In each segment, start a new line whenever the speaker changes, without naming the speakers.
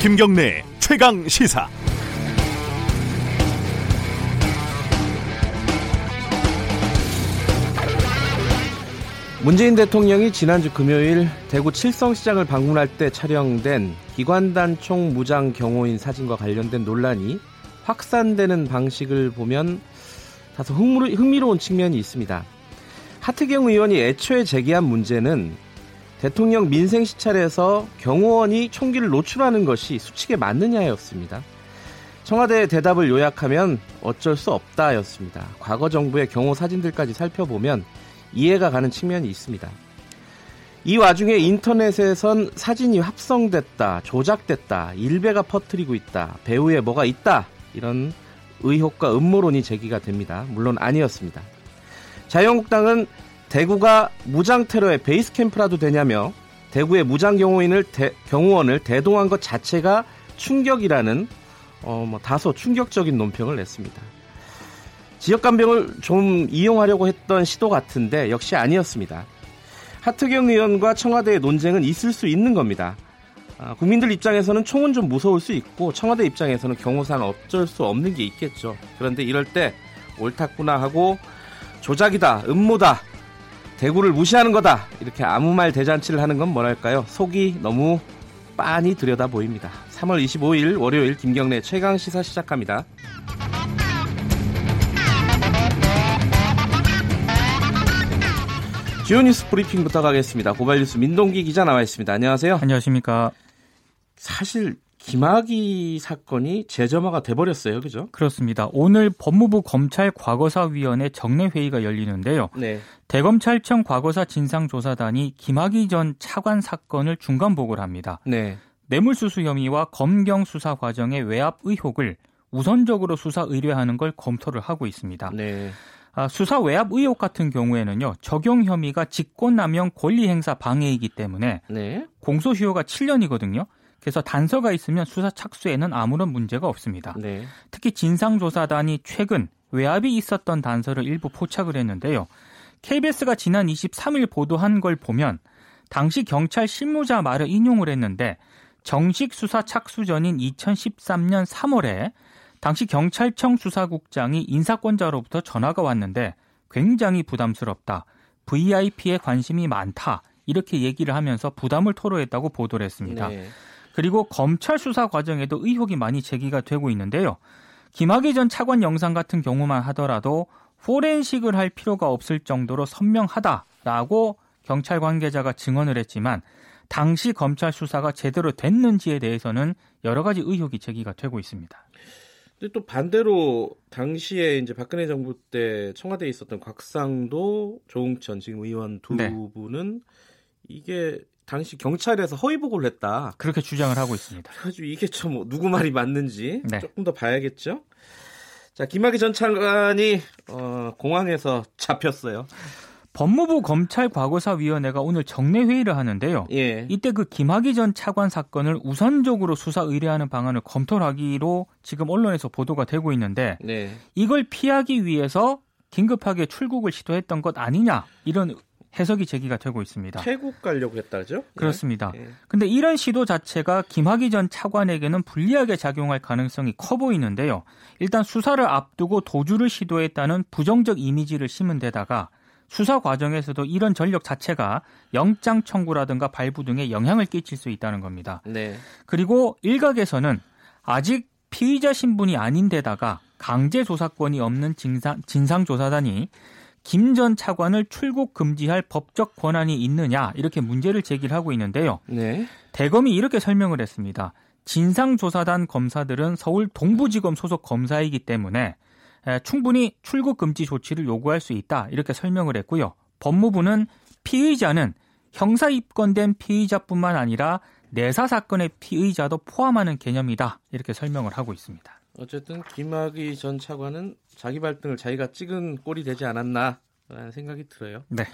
김경래 최강 시사.
문재인 대통령이 지난주 금요일 대구 칠성시장을 방문할 때 촬영된 기관단총 무장 경호인 사진과 관련된 논란이 확산되는 방식을 보면 다소 흥미로운 측면이 있습니다. 하트경 의원이 애초에 제기한 문제는 대통령 민생 시찰에서 경호원이 총기를 노출하는 것이 수칙에 맞느냐였습니다. 청와대의 대답을 요약하면 어쩔 수 없다였습니다. 과거 정부의 경호 사진들까지 살펴보면 이해가 가는 측면이 있습니다. 이 와중에 인터넷에선 사진이 합성됐다, 조작됐다, 일베가 퍼뜨리고 있다, 배우에 뭐가 있다 이런 의혹과 음모론이 제기가 됩니다. 물론 아니었습니다. 자유한국당은 대구가 무장 테러의 베이스 캠프라도 되냐며 대구의 무장 경호인을 대, 경호원을 대동한 것 자체가 충격이라는 어, 뭐 다소 충격적인 논평을 냈습니다. 지역 간병을 좀 이용하려고 했던 시도 같은데 역시 아니었습니다. 하트경 의원과 청와대의 논쟁은 있을 수 있는 겁니다. 아, 국민들 입장에서는 총은 좀 무서울 수 있고 청와대 입장에서는 경호상 어쩔 수 없는 게 있겠죠. 그런데 이럴 때 옳았구나 하고 조작이다, 음모다, 대구를 무시하는 거다 이렇게 아무 말 대잔치를 하는 건 뭐랄까요? 속이 너무 빤히 들여다 보입니다. 3월 25일 월요일 김경래 최강 시사 시작합니다. 주요 뉴스 브리핑부터 가겠습니다. 고발 뉴스 민동기 기자 나와 있습니다. 안녕하세요.
안녕하십니까.
사실 김학의 사건이 재점화가 돼버렸어요. 그죠?
그렇습니다. 오늘 법무부 검찰 과거사위원회 정례 회의가 열리는데요. 네. 대검찰청 과거사 진상조사단이 김학의 전 차관 사건을 중간 보고를 합니다. 네. 뇌물수수 혐의와 검경 수사 과정의 외압 의혹을 우선적으로 수사 의뢰하는 걸 검토를 하고 있습니다. 네. 아, 수사 외압 의혹 같은 경우에는요 적용 혐의가 직권남용 권리행사 방해이기 때문에 네. 공소시효가 7년이거든요. 그래서 단서가 있으면 수사 착수에는 아무런 문제가 없습니다. 네. 특히 진상조사단이 최근 외압이 있었던 단서를 일부 포착을 했는데요. KBS가 지난 23일 보도한 걸 보면 당시 경찰 실무자 말을 인용을 했는데 정식 수사 착수 전인 2013년 3월에 당시 경찰청 수사국장이 인사권자로부터 전화가 왔는데 굉장히 부담스럽다. VIP에 관심이 많다. 이렇게 얘기를 하면서 부담을 토로했다고 보도를 했습니다. 네. 그리고 검찰 수사 과정에도 의혹이 많이 제기가 되고 있는데요. 김학의 전 차관 영상 같은 경우만 하더라도 포렌식을 할 필요가 없을 정도로 선명하다라고 경찰 관계자가 증언을 했지만 당시 검찰 수사가 제대로 됐는지에 대해서는 여러 가지 의혹이 제기가 되고 있습니다.
근데 또 반대로 당시에 이제 박근혜 정부 때 청와대에 있었던 곽상도, 조웅천 지금 의원 두 네. 분은 이게 당시 경찰에서 허위 보고를 했다.
그렇게 주장을 하고 있습니다.
그래가지고 이게 좀뭐 누구 말이 맞는지 네. 조금 더 봐야겠죠. 자, 김학의 전 차관이 어, 공항에서 잡혔어요.
법무부 검찰 과거사위원회가 오늘 정례 회의를 하는데요. 예. 이때 그 김학의 전 차관 사건을 우선적으로 수사 의뢰하는 방안을 검토하기로 지금 언론에서 보도가 되고 있는데 네. 이걸 피하기 위해서 긴급하게 출국을 시도했던 것 아니냐 이런 해석이 제기가 되고 있습니다.
태국 가려고 했다죠? 예.
그렇습니다. 예. 근데 이런 시도 자체가 김학의 전 차관에게는 불리하게 작용할 가능성이 커 보이는데요. 일단 수사를 앞두고 도주를 시도했다는 부정적 이미지를 심은 데다가 수사 과정에서도 이런 전력 자체가 영장 청구라든가 발부 등에 영향을 끼칠 수 있다는 겁니다. 네. 그리고 일각에서는 아직 피의자 신분이 아닌데다가 강제 조사권이 없는 진상, 진상조사단이 김 전 차관을 출국 금지할 법적 권한이 있느냐 이렇게 문제를 제기를 하고 있는데요. 네. 대검이 이렇게 설명을 했습니다. 진상조사단 검사들은 서울 동부지검 소속 검사이기 때문에 충분히 출국 금지 조치를 요구할 수 있다 이렇게 설명을 했고요. 법무부는 피의자는 형사 입건된 피의자뿐만 아니라 내사 사건의 피의자도 포함하는 개념이다 이렇게 설명을 하고 있습니다.
어쨌든 김학의 전 차관은 자기 발등을 자기가 찍은 꼴이 되지 않았나라는 생각이 들어요. 네.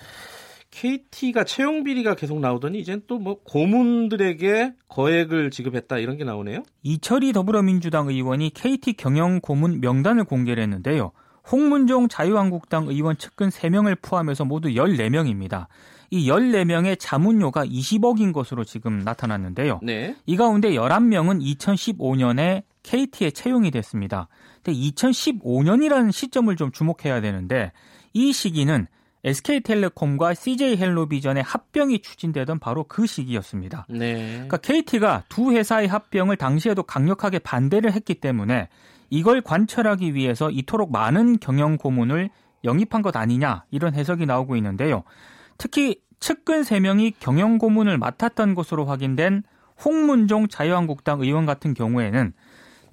KT가 채용 비리가 계속 나오더니 이젠 또 뭐 고문들에게 거액을 지급했다 이런 게 나오네요.
이철희 더불어민주당 의원이 KT 경영 고문 명단을 공개를 했는데요. 홍문종 자유한국당 의원 측근 3명을 포함해서 모두 14명입니다. 이 14명의 자문료가 20억인 것으로 지금 나타났는데요. 네. 이 가운데 11명은 2015년에 KT에 채용이 됐습니다. 근데 2015년이라는 시점을 좀 주목해야 되는데 이 시기는 SK텔레콤과 CJ헬로비전의 합병이 추진되던 바로 그 시기였습니다. 네. 그러니까 KT가 두 회사의 합병을 당시에도 강력하게 반대를 했기 때문에 이걸 관철하기 위해서 이토록 많은 경영 고문을 영입한 것 아니냐 이런 해석이 나오고 있는데요. 특히 측근 3명이 경영 고문을 맡았던 것으로 확인된 홍문종 자유한국당 의원 같은 경우에는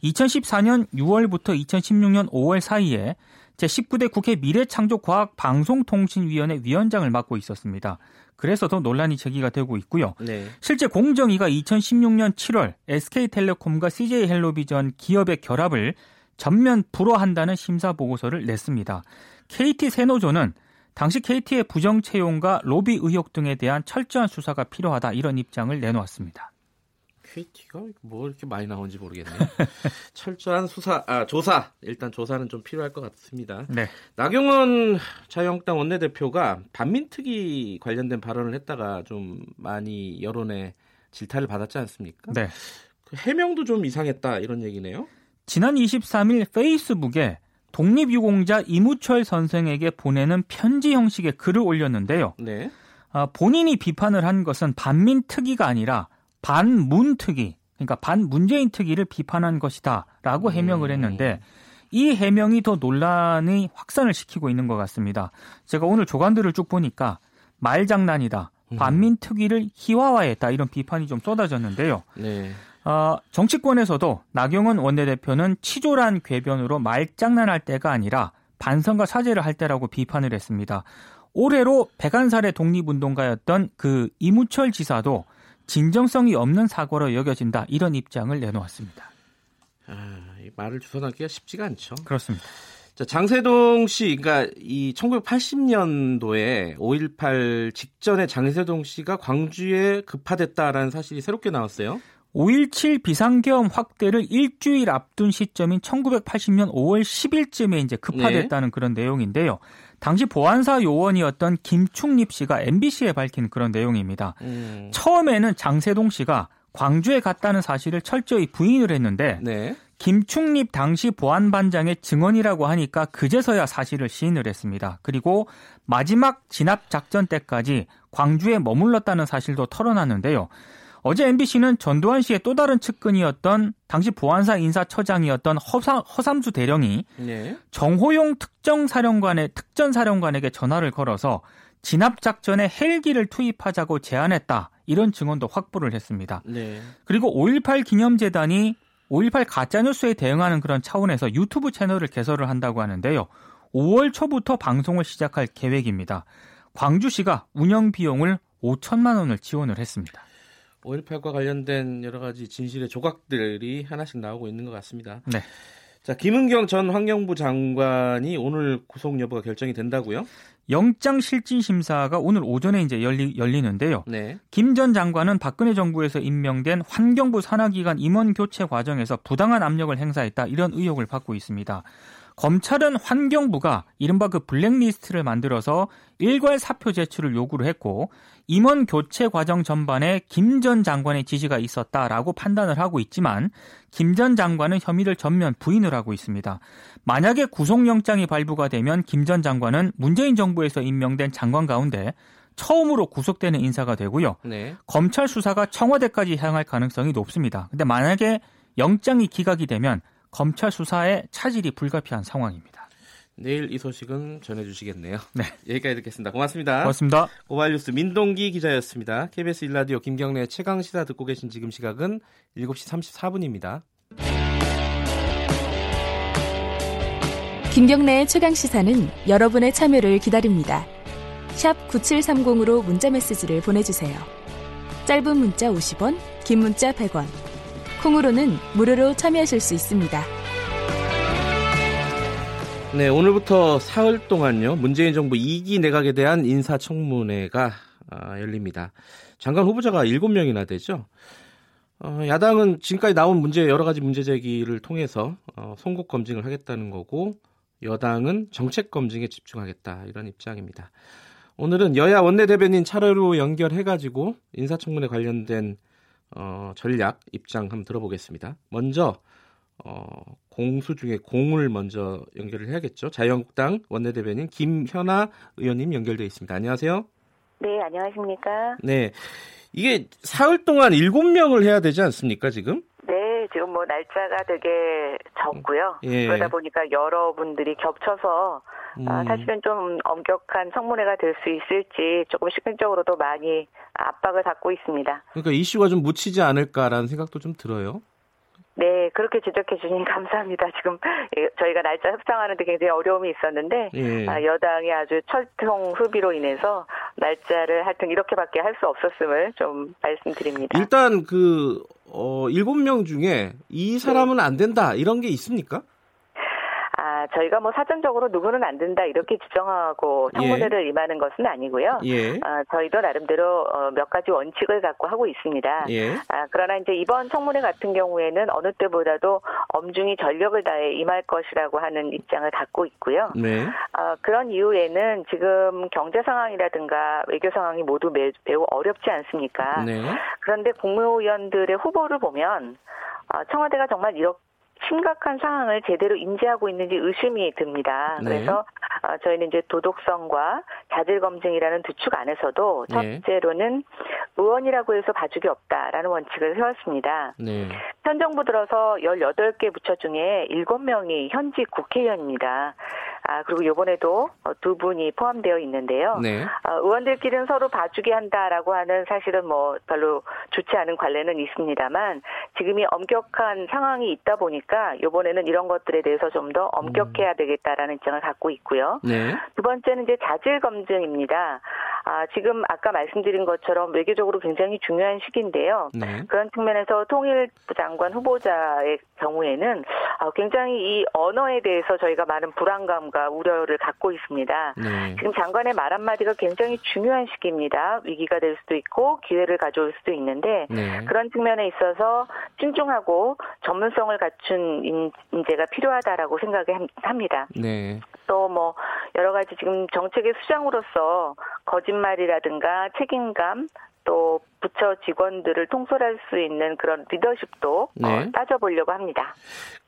2014년 6월부터 2016년 5월 사이에 제19대 국회 미래창조과학방송통신위원회 위원장을 맡고 있었습니다. 그래서 더 논란이 제기가 되고 있고요. 네. 실제 공정위가 2016년 7월 SK텔레콤과 CJ헬로비전 기업의 결합을 전면 불허한다는 심사 보고서를 냈습니다. KT 세노조는 당시 KT의 부정 채용과 로비 의혹 등에 대한 철저한 수사가 필요하다 이런 입장을 내놓았습니다.
KT가 뭐 이렇게 많이 나오는지 모르겠네요. 철저한 수사, 아, 조사. 일단 조사는 좀 필요할 것 같습니다. 네. 나경원 자유한국당 원내대표가 반민특위 관련된 발언을 했다가 좀 많이 여론의 질타를 받았지 않습니까? 네. 그 해명도 좀 이상했다 이런 얘기네요.
지난 23일 페이스북에 독립유공자 이무철 선생에게 보내는 편지 형식의 글을 올렸는데요. 네. 아, 본인이 비판을 한 것은 반민특위가 아니라 반문특위, 그러니까 반문재인 특위를 비판한 것이다라고 음. 해명을 했는데 이 해명이 더 논란의 확산을 시키고 있는 것 같습니다. 제가 오늘 조간들을 쭉 보니까 말장난이다. 음. 반민특위를 희화화했다 이런 비판이 좀 쏟아졌는데요. 네. 어, 정치권에서도 나경원 원내대표는 치졸한 궤변으로 말장난할 때가 아니라 반성과 사죄를 할 때라고 비판을 했습니다. 올해로 백안살의 독립운동가였던 그 이무철 지사도 진정성이 없는 사고로 여겨진다 이런 입장을 내놓았습니다.
아, 이 말을 주선하기가 쉽지가 않죠.
그렇습니다.
자, 장세동 씨, 그러니까 이 1980년도에 5.18 직전에 장세동 씨가 광주에 급파됐다라는 사실이 새롭게 나왔어요.
5.17 비상계엄 확대를 일주일 앞둔 시점인 1980년 5월 10일쯤에 이제 급파됐다는 네. 그런 내용인데요. 당시 보안사 요원이었던 김충립 씨가 MBC에 밝힌 그런 내용입니다. 음. 처음에는 장세동 씨가 광주에 갔다는 사실을 철저히 부인을 했는데 네. 김충립 당시 보안반장의 증언이라고 하니까 그제서야 사실을 시인을 했습니다. 그리고 마지막 진압 작전 때까지 광주에 머물렀다는 사실도 털어놨는데요. 어제 MBC는 전두환 씨의 또 다른 측근이었던 당시 보안사 인사처장이었던 허사, 허삼수 대령이 네. 정호용 특정사령관의 특전사령관에게 전화를 걸어서 진압 작전에 헬기를 투입하자고 제안했다. 이런 증언도 확보를 했습니다. 네. 그리고 5.18 기념재단이 5.18 가짜뉴스에 대응하는 그런 차원에서 유튜브 채널을 개설을 한다고 하는데요. 5월 초부터 방송을 시작할 계획입니다. 광주시가 운영 비용을 5천만 원을 지원을 했습니다.
5.18과 관련된 여러 가지 진실의 조각들이 하나씩 나오고 있는 것 같습니다. 네. 자, 김은경 전 환경부 장관이 오늘 구속 여부가 결정이 된다고요?
영장 실질 심사가 오늘 오전에 이제 열리, 열리는데요. 네. 김 전 장관은 박근혜 정부에서 임명된 환경부 산하기관 임원 교체 과정에서 부당한 압력을 행사했다 이런 의혹을 받고 있습니다. 검찰은 환경부가 이른바 그 블랙리스트를 만들어서 일괄 사표 제출을 요구를 했고 임원 교체 과정 전반에 김 전 장관의 지시가 있었다라고 판단을 하고 있지만 김 전 장관은 혐의를 전면 부인을 하고 있습니다. 만약에 구속영장이 발부가 되면 김 전 장관은 문재인 정부에서 임명된 장관 가운데 처음으로 구속되는 인사가 되고요. 네. 검찰 수사가 청와대까지 향할 가능성이 높습니다. 근데 만약에 영장이 기각이 되면 검찰 수사에 차질이 불가피한 상황입니다.
내일 이 소식은 전해주시겠네요. 네. 여기까지 듣겠습니다. 고맙습니다.
고맙습니다.
고발뉴스 민동기 기자였습니다. KBS 일라디오 김경래 최강 시사 듣고 계신 지금 시각은 7시 34분입니다.
김경래의 최강 시사는 여러분의 참여를 기다립니다. 9730으로 문자 메시지를 보내주세요. 짧은 문자 50원, 긴 문자 100원. 콩으로는 무료로 참여하실 수 있습니다.
네, 오늘부터 사흘 동안요. 문재인 정부 2기 내각에 대한 인사청문회가 아, 열립니다. 장관 후보자가 7명이나 되죠. 어, 야당은 지금까지 나온 문제 여러 가지 문제 제기를 통해서 어, 송국 검증을 하겠다는 거고 여당은 정책 검증에 집중하겠다 이런 입장입니다. 오늘은 여야 원내대변인 차례로 연결해가지고 인사청문회 관련된 어, 전략 입장 한번 들어보겠습니다. 먼저 어, 공수 중에 공을 먼저 연결을 해야겠죠. 자유한국당 원내대변인 김현아 의원님 연결돼 있습니다. 안녕하세요.
네, 안녕하십니까?
네. 이게 사흘 동안 7명을 해야 되지 않습니까, 지금?
네, 지금 뭐 날짜가 되게 적고요. 예. 그러다 보니까 여러분들이 겹쳐서 아, 음. 아, 사실은 좀 엄격한 청문회가 될 수 있을지 조금 시간적으로도 많이 압박을 받고 있습니다.
그러니까 이슈가 좀 묻히지 않을까라는 생각도 좀 들어요.
네, 그렇게 지적해 주시니 감사합니다. 지금 예, 저희가 날짜 협상하는데 굉장히 어려움이 있었는데 예. 아, 여당이 아주 철통 후비로 인해서 날짜를 하여튼 이렇게밖에 할 수 없었음을 좀 말씀드립니다.
일단 그 어, 7명 중에 이 사람은 안 된다 이런 게 있습니까?
저희가 뭐 사전적으로 누구는 안 된다 이렇게 지정하고 청문회를 예. 임하는 것은 아니고요. 예. 아, 저희도 나름대로 어, 몇 가지 원칙을 갖고 하고 있습니다. 예. 아, 그러나 이제 이번 청문회 같은 경우에는 어느 때보다도 엄중히 전력을 다해 임할 것이라고 하는 입장을 갖고 있고요. 네. 아, 그런 이유에는 지금 경제 상황이라든가 외교 상황이 모두 매, 매우 어렵지 않습니까? 네. 그런데 국무위원들의 후보를 보면 아, 청와대가 정말 이렇게 심각한 상황을 제대로 인지하고 있는지 의심이 듭니다. 네. 그래서 어, 저희는 이제 도덕성과 자질 검증이라는 두 축 안에서도 네. 첫째로는 의원이라고 해서 봐주기 없다라는 원칙을 세웠습니다. 네. 현 정부 들어서 18개 부처 중에 7명이 현직 국회의원입니다. 아, 그리고 요번에도 어, 두 분이 포함되어 있는데요. 네. 어, 의원들끼리는 서로 봐주게 한다라고 하는 사실은 뭐 별로 좋지 않은 관례는 있습니다만 지금이 엄격한 상황이 있다 보니까 요번에는 이런 것들에 대해서 좀 더 엄격해야 음. 되겠다라는 입장을 갖고 있고요. 네. 두 번째는 이제 자질 검증입니다. 아, 지금 아까 말씀드린 것처럼 외교적으로 굉장히 중요한 시기인데요. 네. 그런 측면에서 통일부 장관 후보자의 경우에는 아, 굉장히 이 언어에 대해서 저희가 많은 불안감 걱정과 우려를 갖고 있습니다. 네. 지금 장관의 말 한마디가 굉장히 중요한 시기입니다. 위기가 될 수도 있고 기회를 가져올 수도 있는데 네. 그런 측면에 있어서 신중하고 전문성을 갖춘 인재가 필요하다라고 생각합니다. 네. 또뭐 여러 가지 지금 정책의 수장으로서 거짓말이라든가 책임감 또 부처 직원들을 통솔할 수 있는 그런 리더십도 어, 네. 어, 따져보려고 합니다.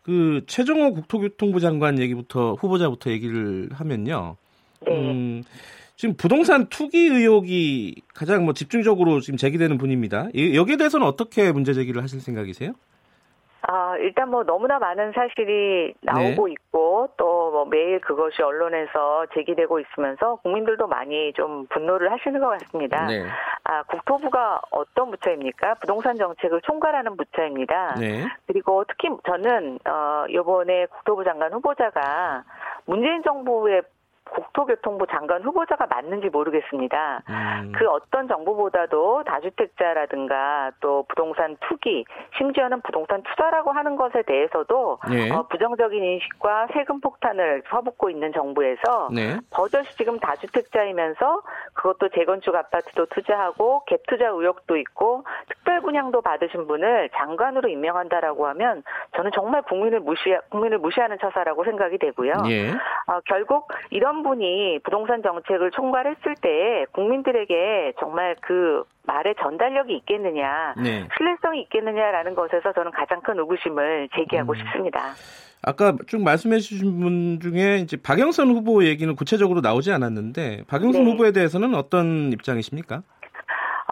그 최종호 국토교통부 장관 얘기부터 후보자부터 얘기를 하면요. 네. 음, 지금 부동산 투기 의혹이 가장 뭐 집중적으로 지금 제기되는 분입니다. 여기에 대해서는 어떻게 문제 제기를 하실 생각이세요?
아, 일단 뭐 너무나 많은 사실이 나오고 네. 있고 또 뭐 매일 그것이 언론에서 제기되고 있으면서 국민들도 많이 좀 분노를 하시는 것 같습니다. 네. 아, 국토부가 어떤 부처입니까? 부동산 정책을 총괄하는 부처입니다. 네. 그리고 특히 저는 어 요번에 국토부 장관 후보자가 문재인 정부의 국토교통부 장관 후보자가 맞는지 모르겠습니다. 음. 그 어떤 정보보다도 다주택자라든가 또 부동산 투기, 심지어는 부동산 투자라고 하는 것에 대해서도 네. 어, 부정적인 인식과 세금 폭탄을 퍼붓고 있는 정부에서 네. 버젓이 지금 다주택자이면서 그것도 재건축 아파트도 투자하고 갭 투자 의혹도 있고 특별 분양도 받으신 분을 장관으로 임명한다라고 하면 저는 정말 국민을 무시 국민을 무시하는 처사라고 생각이 되고요. 예. 어, 결국 이런 분이 부동산 정책을 총괄했을 때 국민들에게 정말 그 말의 전달력이 있겠느냐, 네. 신뢰성이 있겠느냐라는 것에서 저는 가장 큰 의구심을 제기하고 음. 싶습니다.
아까 쭉 말씀해 주신 분 중에 이제 박영선 후보 얘기는 구체적으로 나오지 않았는데 박영선 네. 후보에 대해서는 어떤 입장이십니까?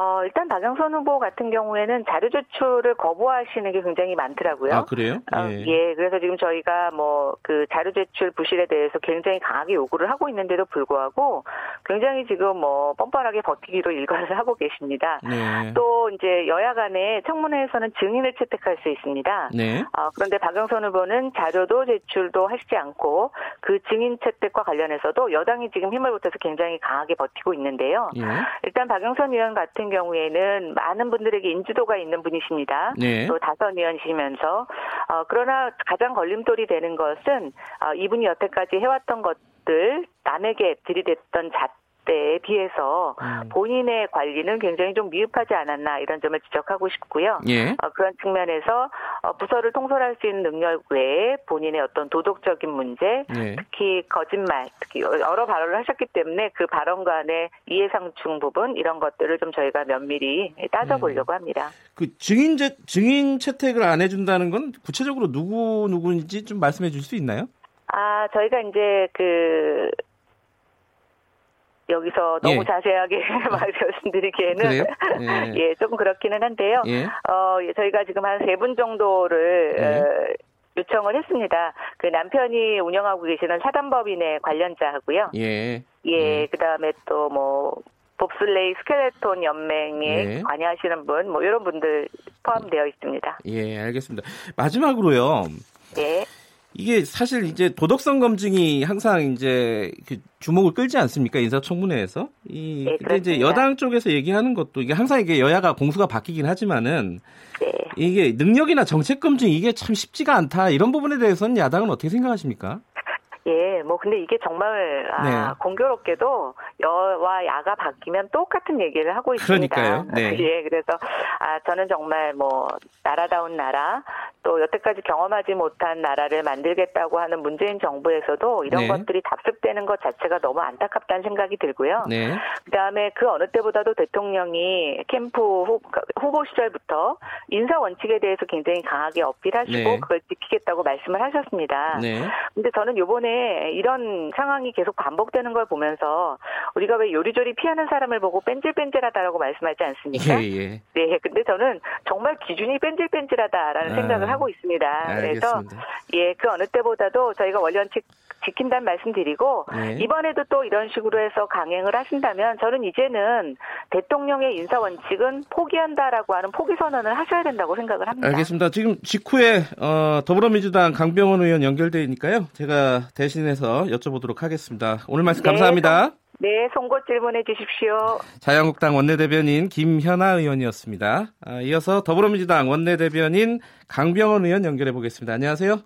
어, 일단 박영선 후보 같은 경우에는 자료 제출을 거부하시는 게 굉장히 많더라고요.
아, 그래요?
어, 예. 어, 예. 그래서 지금 저희가 뭐 그 자료 제출 부실에 대해서 굉장히 강하게 요구를 하고 있는데도 불구하고 굉장히 지금 뭐 뻔뻔하게 버티기로 일관을 하고 계십니다. 네. 또 이제 여야 간에 청문회에서는 증인을 채택할 수 있습니다. 네. 어, 그런데 박영선 후보는 자료도 제출도 하시지 않고 그 증인 채택과 관련해서도 여당이 지금 힘을 보태서 굉장히 강하게 버티고 있는데요. 예. 일단 박영선 의원 같은 경우에는 많은 분들에게 인지도가 있는 분이십니다. 네. 또 다선 의원이시면서 어, 그러나 가장 걸림돌이 되는 것은 어, 이분이 여태까지 해왔던 것들 남에게 들이댔던 잣 때에 비해서 음. 본인의 관리는 굉장히 좀 미흡하지 않았나 이런 점을 지적하고 싶고요. 예. 어, 그런 측면에서 어, 부서를 통솔할 수 있는 능력 외에 본인의 어떤 도덕적인 문제, 예. 특히 거짓말, 특히 여러 발언을 하셨기 때문에 그 발언 간의 이해상충 부분 이런 것들을 좀 저희가 면밀히 따져보려고 음. 합니다.
그 증인 제, 증인 채택을 안 해준다는 건 구체적으로 누구 누구인지 좀 말씀해 줄수 있나요?
아 저희가 이제 그 여기서 너무 예. 자세하게 말씀드리기에는 예. 예. 조금 그렇기는 한데요. 예. 어, 예, 저희가 지금 한 세 분 정도를 예. 어, 요청을 했습니다. 그 남편이 운영하고 계시는 사단법인의 관련자하고요. 예. 예, 그다음에 또뭐 봅슬레이 스켈레톤 연맹에 예. 관여하시는 분, 뭐 이런 분들 포함되어 있습니다.
예, 알겠습니다. 마지막으로요. 예. 이게 사실 이제 도덕성 검증이 항상 이제 그 주목을 끌지 않습니까 인사청문회에서 이 네, 근데 이제 여당 쪽에서 얘기하는 것도 이게 항상 이게 여야가 공수가 바뀌긴 하지만은 네. 이게 능력이나 정책 검증 이게 참 쉽지가 않다 이런 부분에 대해서는 야당은 어떻게 생각하십니까?
예, 뭐 근데 이게 정말 아, 네. 공교롭게도 여와 야가 바뀌면 똑같은 얘기를 하고 있습니다.
그러니까요. 네.
예, 그래서 아 저는 정말 뭐 나라다운 나라 또 여태까지 경험하지 못한 나라를 만들겠다고 하는 문재인 정부에서도 이런 네. 것들이 답습되는 것 자체가 너무 안타깝다는 생각이 들고요. 네. 그다음에 그 어느 때보다도 대통령이 캠프 후, 보 시절부터 인사 원칙에 대해서 굉장히 강하게 어필하시고 네. 그걸 지키겠다고 말씀을 하셨습니다. 네. 근데 저는 요번에 이런 상황이 계속 반복되는 걸 보면서 우리가 왜 요리조리 피하는 사람을 보고 뺀질뺀질하다라고 말씀하지 않습니까? 예, 예. 네. 근데 저는 정말 기준이 뺀질뺀질하다라는 아. 생각을 하고 있습니다. 알겠습니다. 그래서 예, 그 어느 때보다도 저희가 원년칙 지킨다는 말씀드리고 네. 이번에도 또 이런 식으로 해서 강행을 하신다면 저는 이제는 대통령의 인사 원칙은 포기한다라고 하는 포기 선언을 하셔야 된다고 생각을 합니다.
알겠습니다. 지금 직후에 어, 더불어민주당 강병원 의원 연결되니까요. 제가 대신해서 여쭤보도록 하겠습니다. 오늘 말씀 네, 감사합니다.
네, 송곳 질문해 주십시오.
자유한국당 원내대변인 김현아 의원이었습니다. 아, 이어서 더불어민주당 원내대변인 강병원 의원 연결해 보겠습니다. 안녕하세요.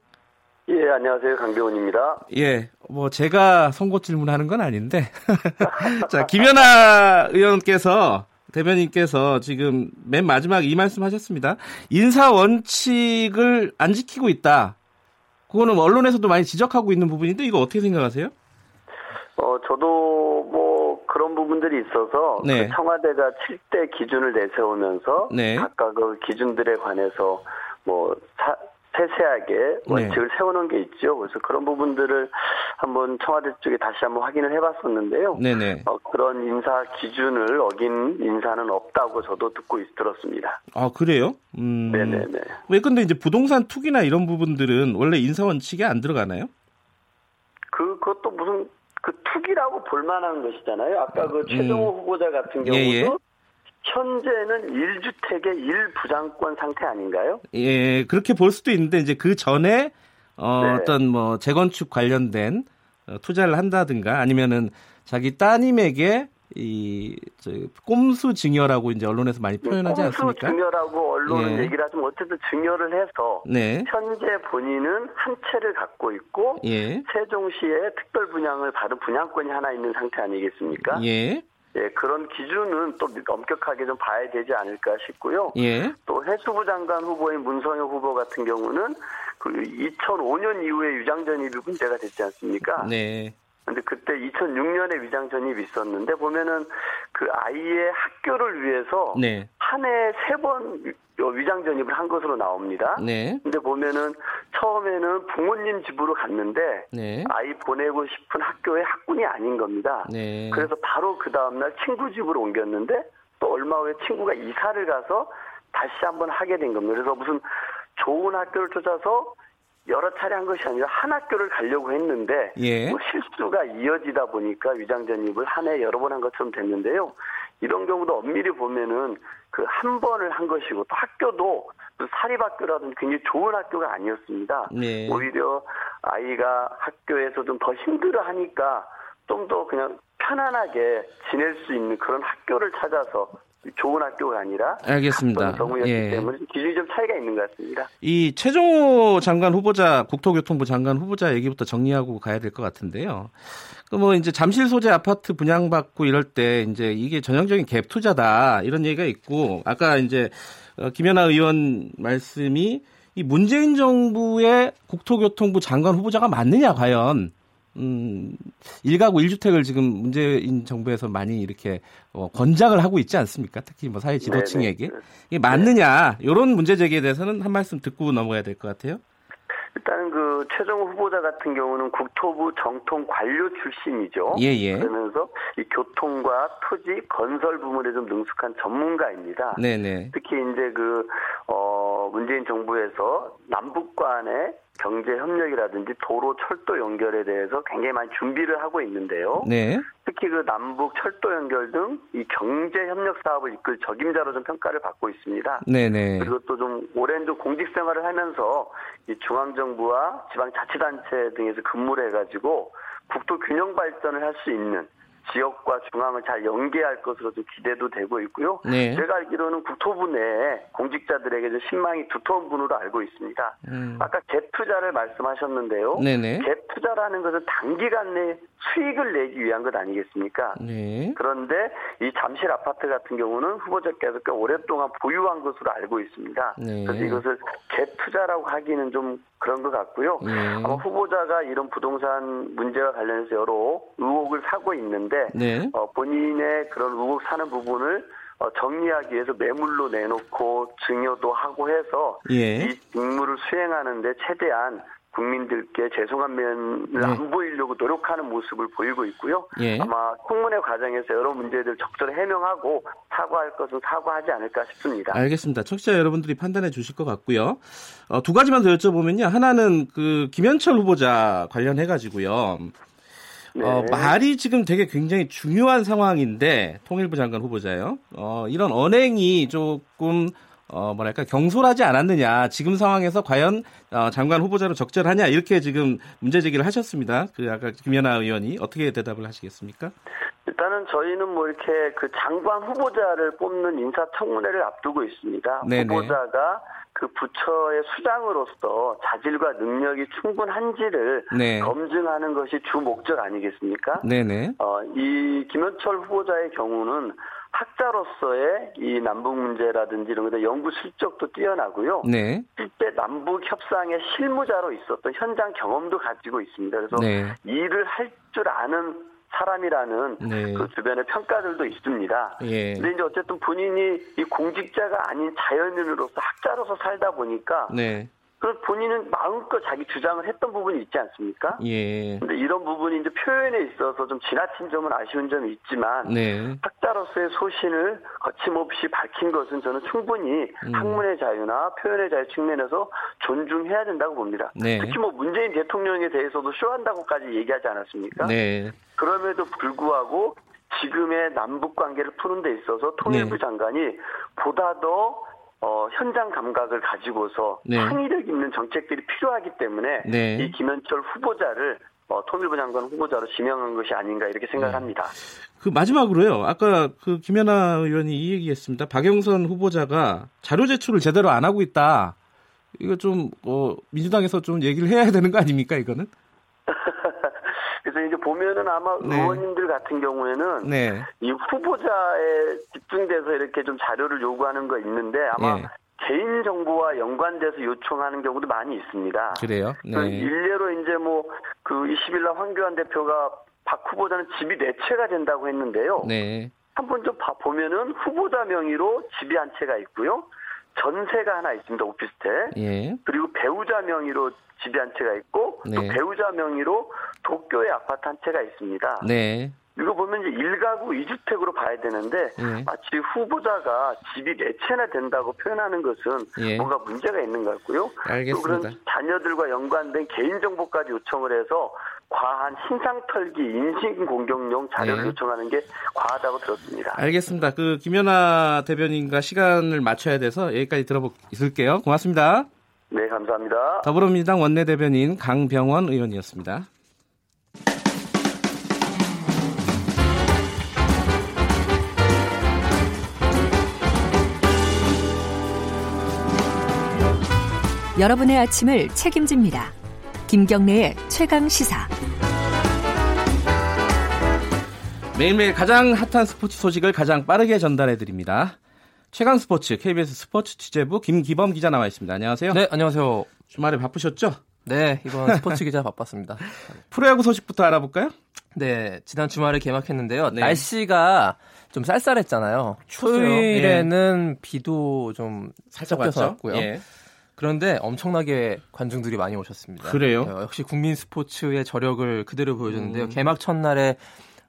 예, 안녕하세요. 강병원입니다.
예, 뭐 제가 송곳 질문하는 건 아닌데. 자, 김현아 의원께서 대변인께서 지금 맨 마지막 이 말씀 하셨습니다. 인사 원칙을 안 지키고 있다. 그거는 언론에서도 많이 지적하고 있는 부분인데 이거 어떻게 생각하세요?
어, 저도 뭐 그런 부분들이 있어서 네. 그 청와대가 7대 기준을 내세우면서 네. 각각 그 기준들에 관해서 뭐 사, 세세하게 네. 원칙을 네. 세워놓은 게 있죠. 그래서 그런 부분들을 한번 청와대 쪽에 다시 한번 확인을 해봤었는데요. 네네. 어, 그런 인사 기준을 어긴 인사는 없다고 저도 듣고 있, 들었습니다.
아 그래요? 음... 네네네. 왜 근데 이제 부동산 투기나 이런 부분들은 원래 인사 원칙에 안 들어가나요?
그 그것도 무슨 그 투기라고 볼만한 것이잖아요. 아까 그 음. 최종호 음. 후보자 같은 경우도 예, 예. 현재는 1주택의 1부장권 상태 아닌가요?
예, 그렇게 볼 수도 있는데 이제 그 전에 어, 네. 어떤 뭐 재건축 관련된 어, 투자를 한다든가 아니면은 자기 따님에게 이 꼼수 증여라고 이제 언론에서 많이 표현하지 않습니까? 꼼수
증여라고 언론은 예. 얘기를 하지만 어쨌든 증여를 해서 네. 현재 본인은 한 채를 갖고 있고 예. 세종시에 특별 분양을 받은 분양권이 하나 있는 상태 아니겠습니까? 예. 예, 그런 기준은 또 엄격하게 좀 봐야 되지 않을까 싶고요. 예. 또 해수부 장관 후보인 문성효 후보 같은 경우는 그 2005년 이후에 유장 전입이 문제가 됐지 않습니까? 네. 근데 그때 2006년에 위장 전입이 있었는데 보면은 그 아이의 학교를 위해서 네. 한해 세 번 위장 전입을 한 것으로 나옵니다. 네. 근데 보면은 처음에는 부모님 집으로 갔는데 네. 아이 보내고 싶은 학교의 학군이 아닌 겁니다. 네. 그래서 바로 그 다음 날 친구 집으로 옮겼는데 또 얼마 후에 친구가 이사를 가서 다시 한번 하게 된 겁니다. 그래서 무슨 좋은 학교를 찾아서 여러 차례 한 것이 아니라 한 학교를 가려고 했는데 예. 뭐 실수가 이어지다 보니까 위장 전입을 한 해 여러 번 한 것처럼 됐는데요. 이런 경우도 엄밀히 보면은 그 한 번을 한 것이고 또 학교도 사립학교라든지 굉장히 좋은 학교가 아니었습니다. 네. 오히려 아이가 학교에서 좀 더 힘들어 하니까 좀 더 그냥 편안하게 지낼 수 있는 그런 학교를 찾아서 좋은 학교가 아니라
알겠습니다.
경우였기 예. 때문에 기준이 좀 차이가 있는 것 같습니다.
이 최종호 장관 후보자 국토교통부 장관 후보자 얘기부터 정리하고 가야 될 것 같은데요. 그뭐 이제 잠실 소재 아파트 분양받고 이럴 때 이제 이게 전형적인 갭 투자다 이런 얘기가 있고 아까 이제 어, 김연아 의원 말씀이 이 문재인 정부의 국토교통부 장관 후보자가 맞느냐 과연 음, 일가구 1주택을 지금 문재인 정부에서 많이 이렇게 어, 권장을 하고 있지 않습니까? 특히 뭐 사회 지도층에게. 이게 맞느냐, 이런 문제 제기에 대해서는 한 말씀 듣고 넘어가야 될 것 같아요.
일단은 그 최종 후보자 같은 경우는 국토부 정통 관료 출신이죠.
예, 예.
그러면서 이 교통과 토지 건설 부문에 좀 능숙한 전문가입니다.
네네. 네.
특히 이제 그, 어, 문재인 정부에서 남북 간의 경제 협력이라든지 도로 철도 연결에 대해서 굉장히 많이 준비를 하고 있는데요.
네.
특히 그 남북 철도 연결 등 이 경제 협력 사업을 이끌 적임자로 좀 평가를 받고 있습니다.
네네.
그리고 또 좀 오랜 좀 공직 생활을 하면서 이 중앙 정부와 지방 자치단체 등에서 근무를 해가지고 국토 균형 발전을 할 수 있는 지역과 중앙을 잘 연계할 것으로 좀 기대도 되고 있고요.
네.
제가 알기로는 국토부 내에 공직자들에게 좀 신망이 두터운 분으로 알고 있습니다. 음. 아까 갭 투자를 말씀하셨는데요.
네네.
갭 투자라는 것은 단기간 내 수익을 내기 위한 것 아니겠습니까?
네.
그런데 이 잠실 아파트 같은 경우는 후보자께서 꽤 오랫동안 보유한 것으로 알고 있습니다.
네.
그래서 이것을 갭 투자라고 하기는 좀 그런 것 같고요.
네.
아마 후보자가 이런 부동산 문제와 관련해서 여러 의혹을 사고 있는데
네.
어, 본인의 그런 의혹 사는 부분을 어, 정리하기 위해서 매물로 내놓고 증여도 하고 해서
예.
이 직무를 수행하는데 최대한 국민들께 죄송한 면을 네. 안 보이려고 노력하는 모습을 보이고 있고요.
예.
아마 청문회 과정에서 여러 문제들 적절히 해명하고 사과할 것은 사과하지 않을까 싶습니다.
알겠습니다. 청취자 여러분들이 판단해 주실 것 같고요. 어, 두 가지만 더 여쭤보면요. 하나는 그 김현철 후보자 관련해 가지고요. 네. 어, 말이 지금 되게 굉장히 중요한 상황인데 통일부 장관 후보자요. 어, 이런 언행이 조금 어, 뭐랄까, 경솔하지 않았느냐. 지금 상황에서 과연, 어, 장관 후보자로 적절하냐. 이렇게 지금 문제 제기를 하셨습니다. 그, 아까 김연아 의원이 어떻게 대답을 하시겠습니까?
일단은 저희는 뭐 이렇게 그 장관 후보자를 뽑는 인사청문회를 앞두고 있습니다. 네네. 후보자가 그 부처의 수장으로서 자질과 능력이 충분한지를 네. 검증하는 것이 주 목적 아니겠습니까?
네네.
어, 이 김현철 후보자의 경우는 학자로서의 이 남북 문제라든지 이런 것에 연구 실적도 뛰어나고요.
네.
실제 남북 협상의 실무자로 있었던 현장 경험도 가지고 있습니다. 그래서
네.
일을 할 줄 아는 사람이라는
네.
그 주변의 평가들도 있습니다.
예.
근데 이제 어쨌든 본인이 이 공직자가 아닌 자연인으로서 학자로서 살다 보니까
네.
그 본인은 마음껏 자기 주장을 했던 부분이 있지 않습니까?
예.
근데 이런 부분이 이제 표현에 있어서 좀 지나친 점은 아쉬운 점이 있지만
네.
학자로서의 소신을 거침없이 밝힌 것은 저는 충분히
음.
학문의 자유나 표현의 자유 측면에서 존중해야 된다고 봅니다.
네.
특히 뭐 문재인 대통령에 대해서도 쇼한다고까지 얘기하지 않았습니까?
네.
그럼에도 불구하고 지금의 남북 관계를 푸는 데 있어서 통일부
네.
장관이 보다 더 어, 현장 감각을 가지고서
네.
창의력 있는 정책들이 필요하기 때문에
네.
이 김현철 후보자를 어, 통일부 장관 후보자로 지명한 것이 아닌가 이렇게 생각합니다.
네. 그 마지막으로요. 아까 그 김연아 의원이 이 얘기했습니다. 박영선 후보자가 자료 제출을 제대로 안 하고 있다. 이거 좀 어, 민주당에서 좀 얘기를 해야 되는 거 아닙니까 이거는?
그래서 이제 보면은 아마 네. 의원님들 같은 경우에는
네.
이 후보자에 집중돼서 이렇게 좀 자료를 요구하는 거 있는데 아마 네. 개인 정보와 연관돼서 요청하는 경우도 많이 있습니다.
그래요?
네. 일례로 이제 뭐 그 20일 날 황교안 대표가 박 후보자는 집이 네 채가 된다고 했는데요.
네.
한번 좀 보면은 후보자 명의로 집이 한 채가 있고요. 전세가 하나 있습니다. 오피스텔.
예.
그리고 배우자 명의로 집이 한 채가 있고 네. 또 배우자 명의로 도쿄에 아파트 한 채가 있습니다.
네.
이거 보면 이제 1가구 2주택으로 봐야 되는데
예.
마치 후보자가 집이 4채나 된다고 표현하는 것은
예.
뭔가 문제가 있는 것 같고요.
알겠습니다.
또 그런 자녀들과 연관된 개인정보까지 요청을 해서 과한 신상털기 인신공격용 자료를 네. 요청하는 게 과하다고 들었습니다.
알겠습니다. 그 김연아 대변인과 시간을 맞춰야 돼서 여기까지 들어볼게요. 고맙습니다.
네, 감사합니다.
더불어민주당 원내대변인 강병원 의원이었습니다.
여러분의 아침을 책임집니다. 김경래의 최강 시사.
매일매일 가장 핫한 스포츠 소식을 가장 빠르게 전달해 드립니다. 최강 스포츠 KBS 스포츠 취재부 김기범 기자 나와 있습니다. 안녕하세요.
네, 안녕하세요.
주말에 바쁘셨죠?
네, 이번 스포츠 기자 바빴습니다.
프로야구 소식부터 알아볼까요?
네, 지난 주말에 개막했는데요. 네. 날씨가 좀 쌀쌀했잖아요. 초일에는 예. 비도 좀 살짝 왔고요. 예. 그런데 엄청나게 관중들이 많이 오셨습니다.
그래요?
어, 역시 국민 스포츠의 저력을 그대로 보여줬는데요. 음. 개막 첫날에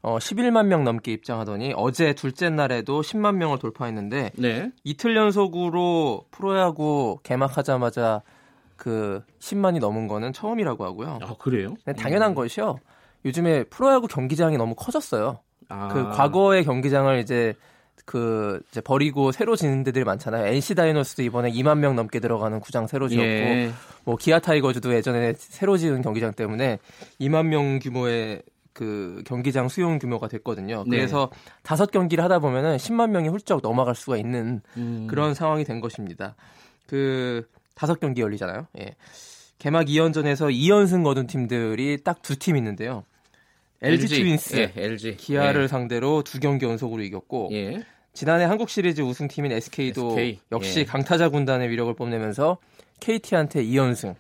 어, 11만 명 넘게 입장하더니 어제 둘째 날에도 10만 명을 돌파했는데 네. 이틀 연속으로 프로야구 개막하자마자 그 10만이 넘은 거는 처음이라고 하고요.
아, 그래요?
네, 당연한 음. 것이요. 요즘에 프로야구 경기장이 너무 커졌어요. 아. 그 과거의 경기장을 이제 그 이제 버리고 새로 짓는 데들이 많잖아요. NC 다이노스도 이번에 2만 명 넘게 들어가는 구장 새로 지었고 예. 뭐 기아 타이거즈도 예전에 새로 지은 경기장 때문에 2만 명 규모의 그 경기장 수용 규모가 됐거든요. 네. 그래서 다섯 경기를 하다 보면은 10만 명이 훌쩍 넘어갈 수가 있는 음. 그런 상황이 된 것입니다. 그 다섯 경기 열리잖아요. 예. 개막 2연전에서 2연승 거둔 팀들이 딱 두 팀 있는데요. LG, LG 트윈스, 예, LG. 기아를 예. 상대로 두 경기 연속으로 이겼고 예. 지난해 한국 시리즈 우승팀인 SK도 SK. 역시 예. 강타자 군단의 위력을 뽐내면서 KT한테 2연승.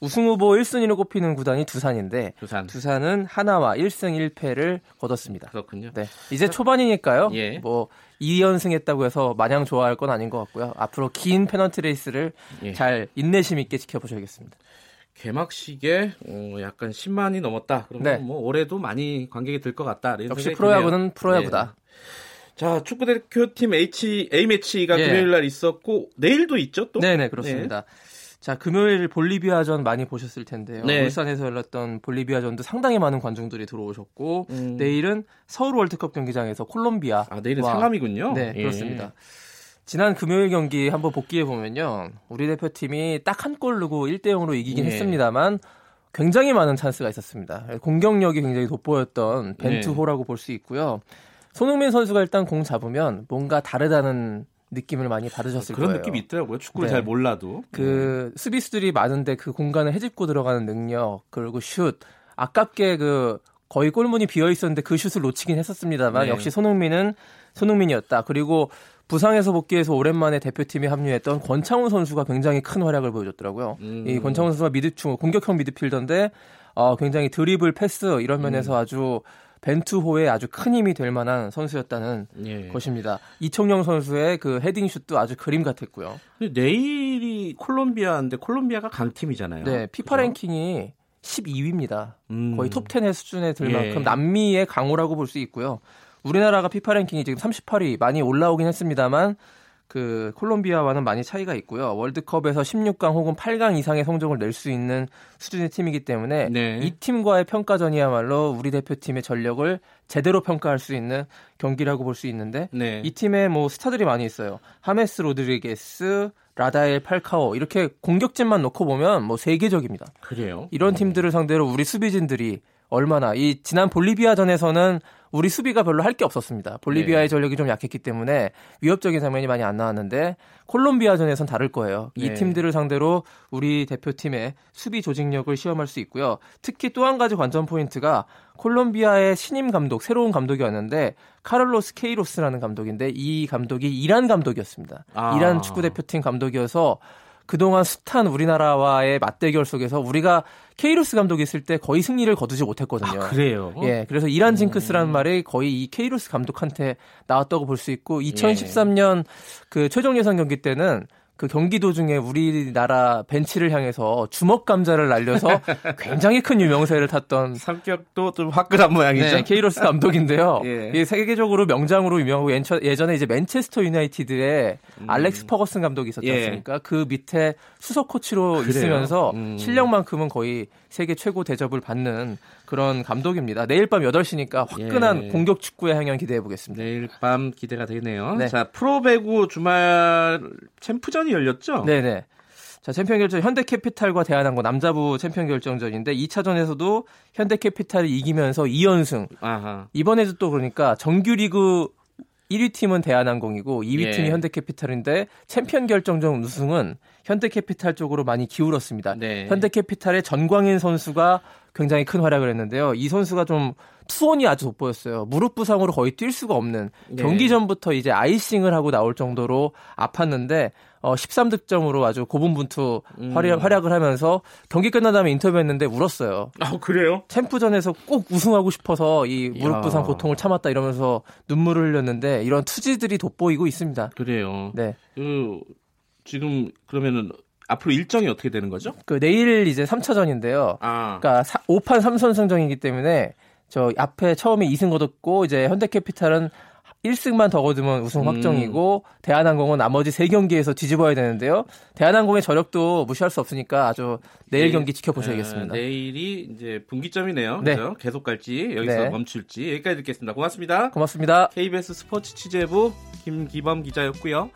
우승 후보 1순위로 꼽히는 구단이 두산인데 두산. 두산은 한화와 1승 1패를 거뒀습니다.
그렇군요.
네. 이제 초반이니까요. 예. 뭐 2연승 했다고 해서 마냥 좋아할 건 아닌 것 같고요. 앞으로 긴 페넌트 레이스를 예. 잘 인내심 있게 지켜보셔야겠습니다.
개막식에 어, 약간 10만이 넘었다. 그러면 네. 뭐 올해도 많이 관객이 들 것 같다.
역시 프로야구는 프로야구다. 네.
자, 축구 대표팀 A매치가 예. 금요일 날 있었고 내일도 있죠, 또?
네, 네, 그렇습니다. 네. 자, 금요일 볼리비아전 많이 보셨을 텐데요. 네. 울산에서 열렸던 볼리비아전도 상당히 많은 관중들이 들어오셨고 음. 내일은 서울 월드컵 경기장에서 콜롬비아.
아, 내일은 상암이군요.
네, 예. 그렇습니다. 지난 금요일 경기 한번 복귀해 보면요. 우리 대표팀이 딱 한 골 넣고 1대 0으로 이기긴 예. 했습니다만 굉장히 많은 찬스가 있었습니다. 공격력이 굉장히 돋보였던 벤투호라고 네. 볼수 있고요. 손흥민 선수가 일단 공 잡으면 뭔가 다르다는 느낌을 많이 받으셨을
그런
거예요.
느낌이 있더라고요. 축구를 네. 잘 몰라도.
그 음. 수비수들이 많은데 그 공간을 헤집고 들어가는 능력, 그리고 슛. 아깝게 그 거의 골문이 비어 있었는데 그 슛을 놓치긴 했었습니다만 네. 역시 손흥민은 손흥민이었다. 그리고 부상에서 복귀해서 오랜만에 대표팀에 합류했던 권창훈 선수가 굉장히 큰 활약을 보여줬더라고요. 음. 이 권창훈 선수가 미드충 공격형 미드필더인데 어, 굉장히 드리블, 패스 이런 면에서 음. 아주 벤투호에 아주 큰 힘이 될 만한 선수였다는 예. 것입니다. 이청용 선수의 그 헤딩슛도 아주 그림 같았고요.
내일이 콜롬비아인데 콜롬비아가 강팀이잖아요.
네, 피파 그렇죠? 랭킹이 12위입니다. 음. 거의 톱 10의 수준에 들 만큼 예. 남미의 강호라고 볼 수 있고요. 우리나라가 피파 랭킹이 지금 38위 많이 올라오긴 했습니다만 그 콜롬비아와는 많이 차이가 있고요. 월드컵에서 16강 혹은 8강 이상의 성적을 낼 수 있는 수준의 팀이기 때문에 네. 이 팀과의 평가전이야말로 우리 대표팀의 전력을 제대로 평가할 수 있는 경기라고 볼 수 있는데 네. 이 팀에 뭐 스타들이 많이 있어요. 하메스 로드리게스, 라다멜 팔카오 이렇게 공격진만 놓고 보면 뭐 세계적입니다.
그래요?
이런 팀들을 상대로 우리 수비진들이 얼마나 이 지난 볼리비아전에서는 우리 수비가 별로 할 게 없었습니다. 볼리비아의 네. 전력이 좀 약했기 때문에 위협적인 장면이 많이 안 나왔는데 콜롬비아전에선 다를 거예요. 이 네. 팀들을 상대로 우리 대표팀의 수비 조직력을 시험할 수 있고요. 특히 또 한 가지 관전 포인트가 콜롬비아의 신임 감독, 새로운 감독이었는데 카를로스 케이로스라는 감독인데 이 감독이 이란 감독이었습니다. 아. 이란 축구 대표팀 감독이어서 그동안 숱한 우리나라와의 맞대결 속에서 우리가 케이로스 감독이 있을 때 거의 승리를 거두지 못했거든요.
아, 그래요?
예, 그래서 이란 징크스라는 음. 말이 거의 이 케이로스 감독한테 나왔다고 볼 수 있고 2013년 예. 그 최종 예선 경기 때는 그 경기 도중에 우리나라 벤치를 향해서 주먹 감자를 날려서 굉장히 큰 유명세를 탔던
성격도 좀 화끈한 모양이죠.
네, 케이로스 감독인데요. 예. 이 세계적으로 명장으로 유명하고 예전에 이제 맨체스터 유나이티드의 음. 알렉스 퍼거슨 감독이 있었지 예. 않습니까? 예. 그 밑에 수석 코치로 그래요? 있으면서 음. 실력만큼은 거의 세계 최고 대접을 받는 그런 감독입니다. 내일 밤 8시니까 화끈한 예. 공격 축구의 향연 기대해 보겠습니다.
내일 밤 기대가 되네요. 네. 자, 프로배구 주말 챔프전이 열렸죠?
네네. 자, 챔피언 결정 현대캐피탈과 대한항공 남자부 챔피언 결정전인데 2차전에서도 현대캐피탈이 이기면서 2연승. 아하. 이번에도 또 그러니까 정규리그 1위 팀은 대한항공이고 2위 예. 팀이 현대캐피탈인데 챔피언 결정전 우승은 현대캐피탈 쪽으로 많이 기울었습니다. 네. 현대캐피탈의 전광인 선수가 굉장히 큰 활약을 했는데요. 이 선수가 좀 투혼이 아주 돋보였어요. 무릎 부상으로 거의 뛸 수가 없는 네. 경기 전부터 이제 아이싱을 하고 나올 정도로 아팠는데 어, 13득점으로 아주 고분분투 음. 활약, 활약 을 하면서 경기 끝난 다음에 인터뷰했는데 울었어요.
아 그래요?
챔프전에서 꼭 우승하고 싶어서 이 무릎 부상 고통을 참았다 이러면서 눈물을 흘렸는데 이런 투지들이 돋보이고 있습니다.
그래요. 네. 그 지금 그러면은 앞으로 일정이 어떻게 되는 거죠?
그 내일 이제 3차전인데요. 아. 그러니까 5판 3선승정이기 때문에 저 앞에 처음에 2승 거뒀고 이제 현대캐피탈은 1승만 더 거두면 우승 확정이고 음. 대한항공은 나머지 3경기에서 뒤집어야 되는데요. 대한항공의 저력도 무시할 수 없으니까 아주 내일 네. 경기 지켜보셔야겠습니다.
아, 내일이 이제 분기점이네요. 네. 그렇죠? 계속 갈지 여기서 네. 멈출지 여기까지 듣겠습니다. 고맙습니다.
고맙습니다.
KBS 스포츠 취재부 김기범 기자였고요.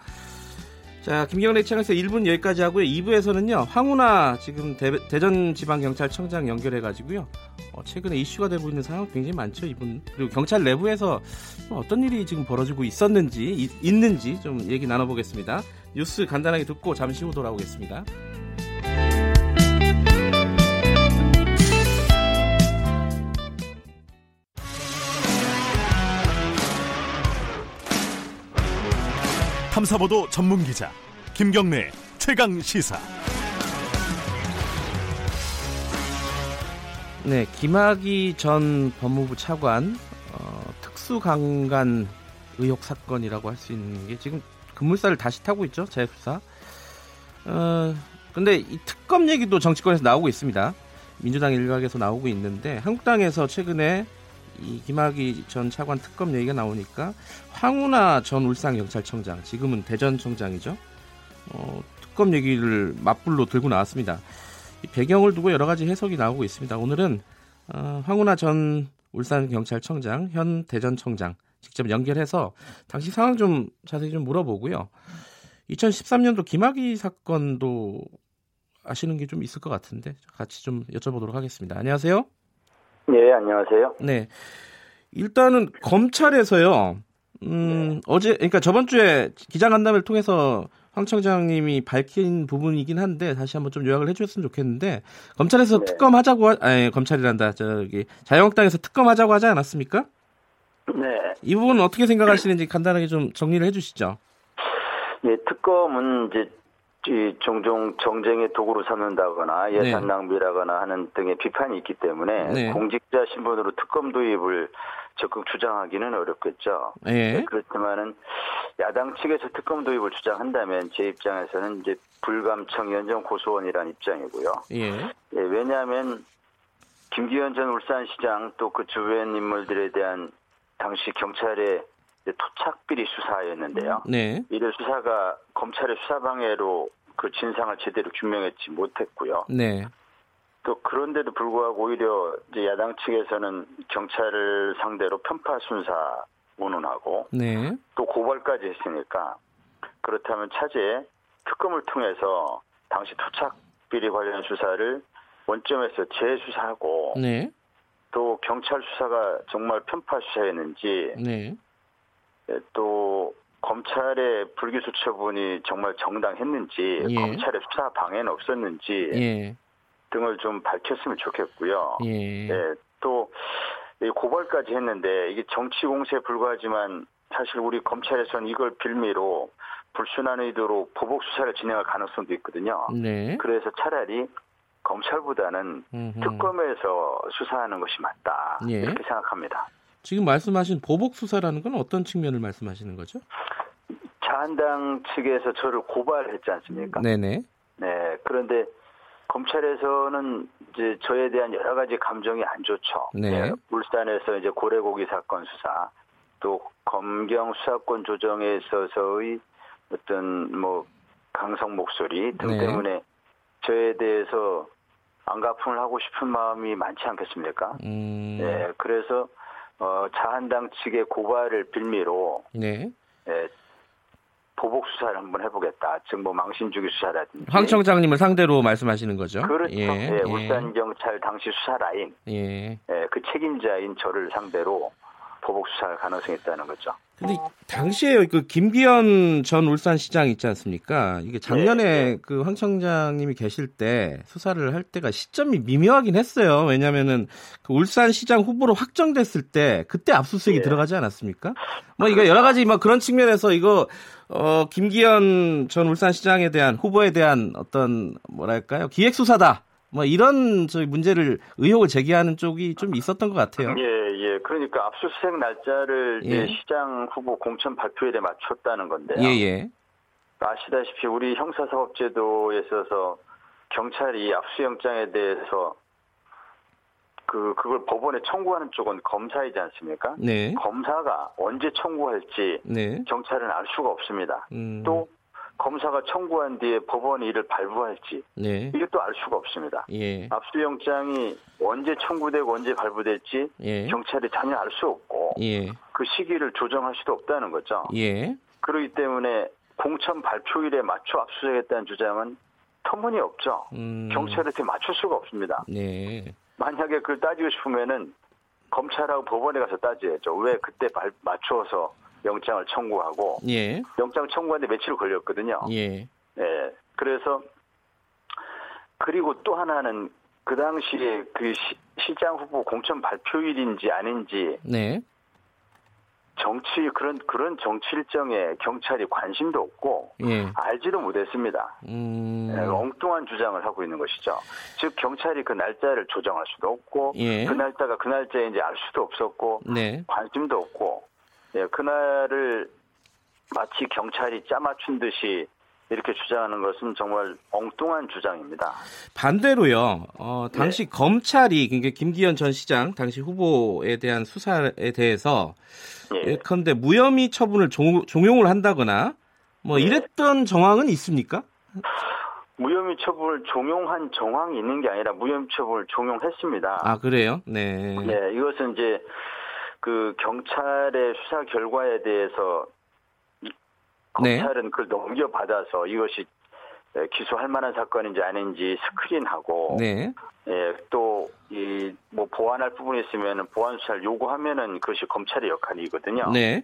자, 김경래 채널에서 1분 여기까지 하고요. 2부에서는요, 황운하 지금 대, 전지방경찰청장 연결해가지고요, 어, 최근에 이슈가 되고 있는 상황 굉장히 많죠, 이분. 그리고 경찰 내부에서 어떤 일이 지금 벌어지고 있었는지, 이, 있는지 좀 얘기 나눠보겠습니다. 뉴스 간단하게 듣고 잠시 후 돌아오겠습니다.
탐사보도 전문 기자 김경래 최강 시사.
네, 김학의 전 법무부 차관 어, 특수강간 의혹 사건이라고 할 수 있는 게 지금 급물살을 다시 타고 있죠 재수사. 어, 근데 이 특검 얘기도 정치권에서 나오고 있습니다. 민주당 일각에서 나오고 있는데 한국당에서 최근에 이 김학의 전 차관 특검 얘기가 나오니까 황운하 전 울산경찰청장 지금은 대전청장이죠. 어, 특검 얘기를 맞불로 들고 나왔습니다. 이 배경을 두고 여러 가지 해석이 나오고 있습니다. 오늘은 어, 황운하 전 울산경찰청장 현 대전청장 직접 연결해서 당시 상황 좀 자세히 좀 물어보고요. 2013년도 김학의 사건도 아시는 게 좀 있을 것 같은데 같이 좀 여쭤보도록 하겠습니다. 안녕하세요.
네, 안녕하세요.
네. 일단은 검찰에서요. 음, 네. 어제 그러니까 저번 주에 기자간담회를 통해서 황 청장님이 밝힌 부분이긴 한데 다시 한번 좀 요약을 해주셨으면 좋겠는데 검찰에서 네. 특검하자고 하, 아니 검찰이란다 저기 자유한국당에서 특검하자고 하지 않았습니까?
네.
이 부분은 어떻게 생각하시는지 간단하게 좀 정리를 해주시죠.
네, 특검은 이제 종종 정쟁의 도구로 삼는다거나 네. 예산 네. 낭비라거나 하는 등의 비판이 있기 때문에 네. 공직자 신분으로 특검 도입을 적극 주장하기는 어렵겠죠. 네. 그렇지만은 야당 측에서 특검 도입을 주장한다면 제 입장에서는 이제 불감청 연정 고소원이라는 입장이고요. 예. 예, 왜냐하면 김기현 전 울산시장 또 그 주변 인물들에 대한 당시 경찰의 토착비리 수사였는데요. 네. 이를 수사가 검찰의 수사방해로 그 진상을 제대로 규명했지 못했고요. 네. 또 그런데도 불구하고 오히려 이제 야당 측에서는 경찰을 상대로 편파 순사 운운하고 네. 또 고발까지 했으니까 그렇다면 차제 특검을 통해서 당시 토착 비리 관련 수사를 원점에서 재수사하고 네. 또 경찰 수사가 정말 편파 수사였는지 네. 예, 또 검찰의 불기소 처분이 정말 정당했는지 예. 검찰의 수사 방해는 없었는지 예. 등을 좀 밝혔으면 좋겠고요. 예. 예, 또 고발까지 했는데 이게 정치 공세에 불과하지만 사실 우리 검찰에서는 이걸 빌미로 불순한 의도로 보복 수사를 진행할 가능성도 있거든요. 네. 그래서 차라리 검찰보다는 음흠. 특검에서 수사하는 것이 맞다 예. 이렇게 생각합니다.
지금 말씀하신 보복 수사라는 건 어떤 측면을 말씀하시는 거죠?
자한당 측에서 저를 고발했지 않습니까? 네네. 네. 그런데 검찰에서는 이제 저에 대한 여러 가지 감정이 안 좋죠. 네. 네. 울산에서 이제 고래고기 사건 수사, 또 검경 수사권 조정에 있어서의 어떤 뭐 강성 목소리 등 네. 때문에 저에 대해서 안가품을 하고 싶은 마음이 많지 않겠습니까? 음... 네. 그래서 어, 자한당 측의 고발을 빌미로 네. 예, 보복 수사를 한번 해보겠다. 즉 뭐 망신 주기 수사라든지.
황 청장님을 상대로 말씀하시는 거죠?
그렇죠. 예, 예, 울산 경찰 당시 수사 라인, 예. 예, 그 책임자인 저를 상대로 보복 수사할 가능성이 있다는 거죠.
근데 당시에 그 김기현 전 울산시장 있지 않습니까? 이게 작년에 네, 네. 그황 청장님이 계실 때 수사를 할 때가 시점이 미묘하긴 했어요. 왜냐면은 그 울산시장 후보로 확정됐을 때 그때 압수수색이 네. 들어가지 않았습니까? 뭐 이거 여러 가지 막 그런 측면에서 이거 어 김기현 전 울산시장에 대한 후보에 대한 어떤 뭐랄까요 기획 수사다. 뭐 이런 저희 문제를 의혹을 제기하는 쪽이 좀 있었던 것 같아요.
예, 예. 그러니까 압수수색 날짜를 예. 시장 후보 공천 발표일에 맞췄다는 건데요.
예, 예.
아시다시피 우리 형사사법제도에 있어서 경찰이 압수영장에 대해서 그 그걸 법원에 청구하는 쪽은 검사이지 않습니까?
네.
검사가 언제 청구할지 네. 경찰은 알 수가 없습니다. 음. 또 검사가 청구한 뒤에 법원이 이를 발부할지 네. 이것도 알 수가 없습니다.
예.
압수영장이 언제 청구되고 언제 발부될지 예. 경찰이 전혀 알 수 없고
예.
그 시기를 조정할 수도 없다는 거죠.
예.
그렇기 때문에 공천 발표일에 맞춰 압수수색했다는 주장은 터무니없죠. 음. 경찰한테 맞출 수가 없습니다.
네.
만약에 그걸 따지고 싶으면은 검찰하고 법원에 가서 따져야죠. 왜 그때 발, 맞추어서 영장을 청구하고
예.
영장 청구하는데 며칠 걸렸거든요.
예.
예. 그래서 그리고 또 하나는 그 당시에 그 시, 장 후보 공천 발표일인지 아닌지
네.
정치 그런 그런 정치 일정에 경찰이 관심도 없고
예.
알지도 못했습니다.
음...
네, 엉뚱한 주장을 하고 있는 것이죠. 즉 경찰이 그 날짜를 조정할 수도 없고
예.
그 날짜가 그 날짜인지 알 수도 없었고
네.
관심도 없고 예, 그날을 마치 경찰이 짜맞춘 듯이 이렇게 주장하는 것은 정말 엉뚱한 주장입니다.
반대로요. 어, 당시 네. 검찰이 그러니까 김기현 전 시장 당시 후보에 대한 수사에 대해서 예. 예컨대 무혐의 처분을 종, 용을 한다거나 뭐 네. 이랬던 정황은 있습니까?
무혐의 처분을 종용한 정황이 있는 게 아니라 무혐의 처분을 종용했습니다.
아 그래요? 네.
네, 이것은 이제 그 경찰의 수사 결과에 대해서 네. 검찰은 네. 그걸 넘겨받아서 이것이 기소할 만한 사건인지 아닌지 스크린하고
네.
예, 또 이 뭐 보완할 부분이 있으면 보완 수사를 요구하면은 그것이 검찰의 역할이거든요.
네.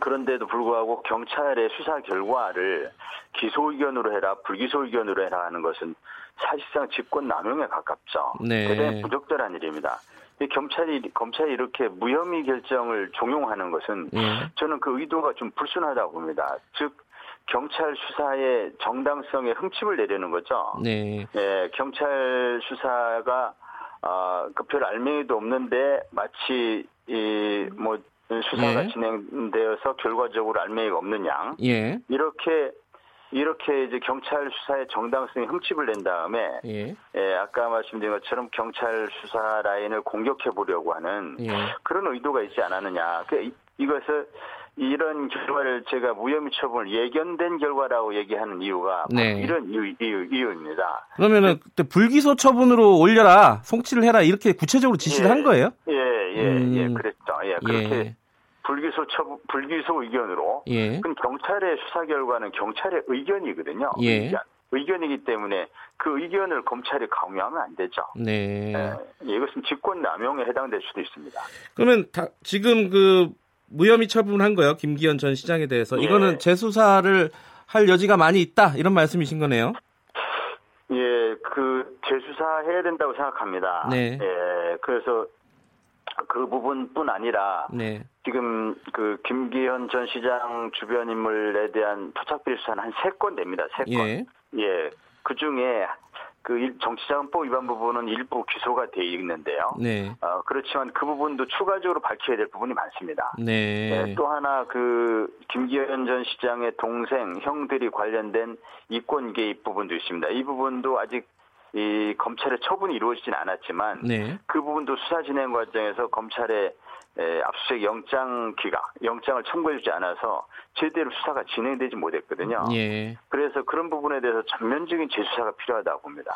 그런데도 불구하고 경찰의 수사 결과를 기소 의견으로 해라 불기소 의견으로 해라 하는 것은 사실상 직권 남용에 가깝죠.
네.
대단히 부적절한 일입니다. 경찰이 검찰이 이렇게 무혐의 결정을 종용하는 것은
예.
저는 그 의도가 좀 불순하다고 봅니다. 즉 경찰 수사의 정당성에 흠집을 내려는 거죠.
네.
예, 경찰 수사가 아, 그 별 알맹이도 없는데 마치 이뭐 수사가 예. 진행되어서 결과적으로 알맹이가 없는 양
예.
이렇게 이렇게 이제 경찰 수사의 정당성에 흠집을 낸 다음에
예.
예, 아까 말씀드린 것처럼 경찰 수사 라인을 공격해 보려고 하는
예.
그런 의도가 있지 않았느냐. 그 이것을 이런 결과를 제가 무혐의 처분을 예견된 결과라고 얘기하는 이유가
네.
이런 이유, 이유, 이유입니다.
그러면은 그때 불기소 처분으로 올려라, 송치를 해라 이렇게 구체적으로 지시를
예,
한 거예요?
예, 예, 음. 예, 그랬죠. 예, 그렇게 예. 불기소 처분, 불기소 의견으로.
예.
그럼 경찰의 수사 결과는 경찰의 의견이거든요.
예.
의견. 의견이기 때문에 그 의견을 검찰이 강요하면 안 되죠.
네. 네.
이것은 직권 남용에 해당될 수도 있습니다.
그러면 다, 지금 그 무혐의 처분한 거요. 김기현 전 시장에 대해서 예. 이거는 재수사를 할 여지가 많이 있다 이런 말씀이신 거네요.
예, 그 재수사해야 된다고 생각합니다.
네.
예, 그래서 그 부분뿐 아니라
네.
지금 그 김기현 전 시장 주변 인물에 대한 토착비리 수사는 한 세 건 됩니다. 세 건.
예.
예. 그 중에 그 정치자금법 위반 부분은 일부 기소가 돼 있는데요.
네.
어, 그렇지만 그 부분도 추가적으로 밝혀야 될 부분이 많습니다.
네.
네. 또 하나 그 김기현 전 시장의 동생 형들이 관련된 이권 개입 부분도 있습니다. 이 부분도 아직 이 검찰의 처분이 이루어지진 않았지만
네.
그 부분도 수사 진행 과정에서 검찰의 에, 압수수색 영장 기각, 영장을 청구해주지 않아서 제대로 수사가 진행되지 못했거든요.
예.
그래서 그런 부분에 대해서 전면적인 재수사가 필요하다고 봅니다.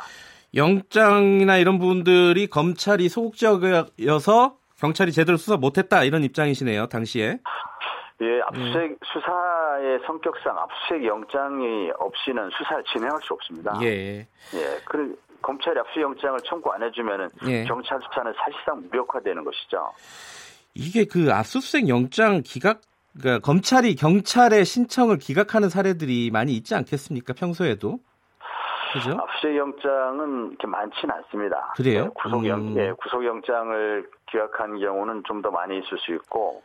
영장이나 이런 부분들이 검찰이 소극적이어서 경찰이 제대로 수사 못했다 이런 입장이시네요, 당시에.
예, 압수수색 음. 수사 의 성격상 압수수색 영장이 없이는 수사를 진행할 수 없습니다.
예.
예. 그 검찰이 압수영장을 청구 안 해주면은
예.
경찰 수사는 사실상 무력화되는 것이죠.
이게 그 압수수색 영장 기각 그러니까 검찰이 경찰의 신청을 기각하는 사례들이 많이 있지 않겠습니까? 평소에도. 그죠?
압수수색 영장은 이렇게 많지는 않습니다.
그래요?
네, 구속영, 음. 예, 구속영장을 기각한 경우는 좀 더 많이 있을 수 있고,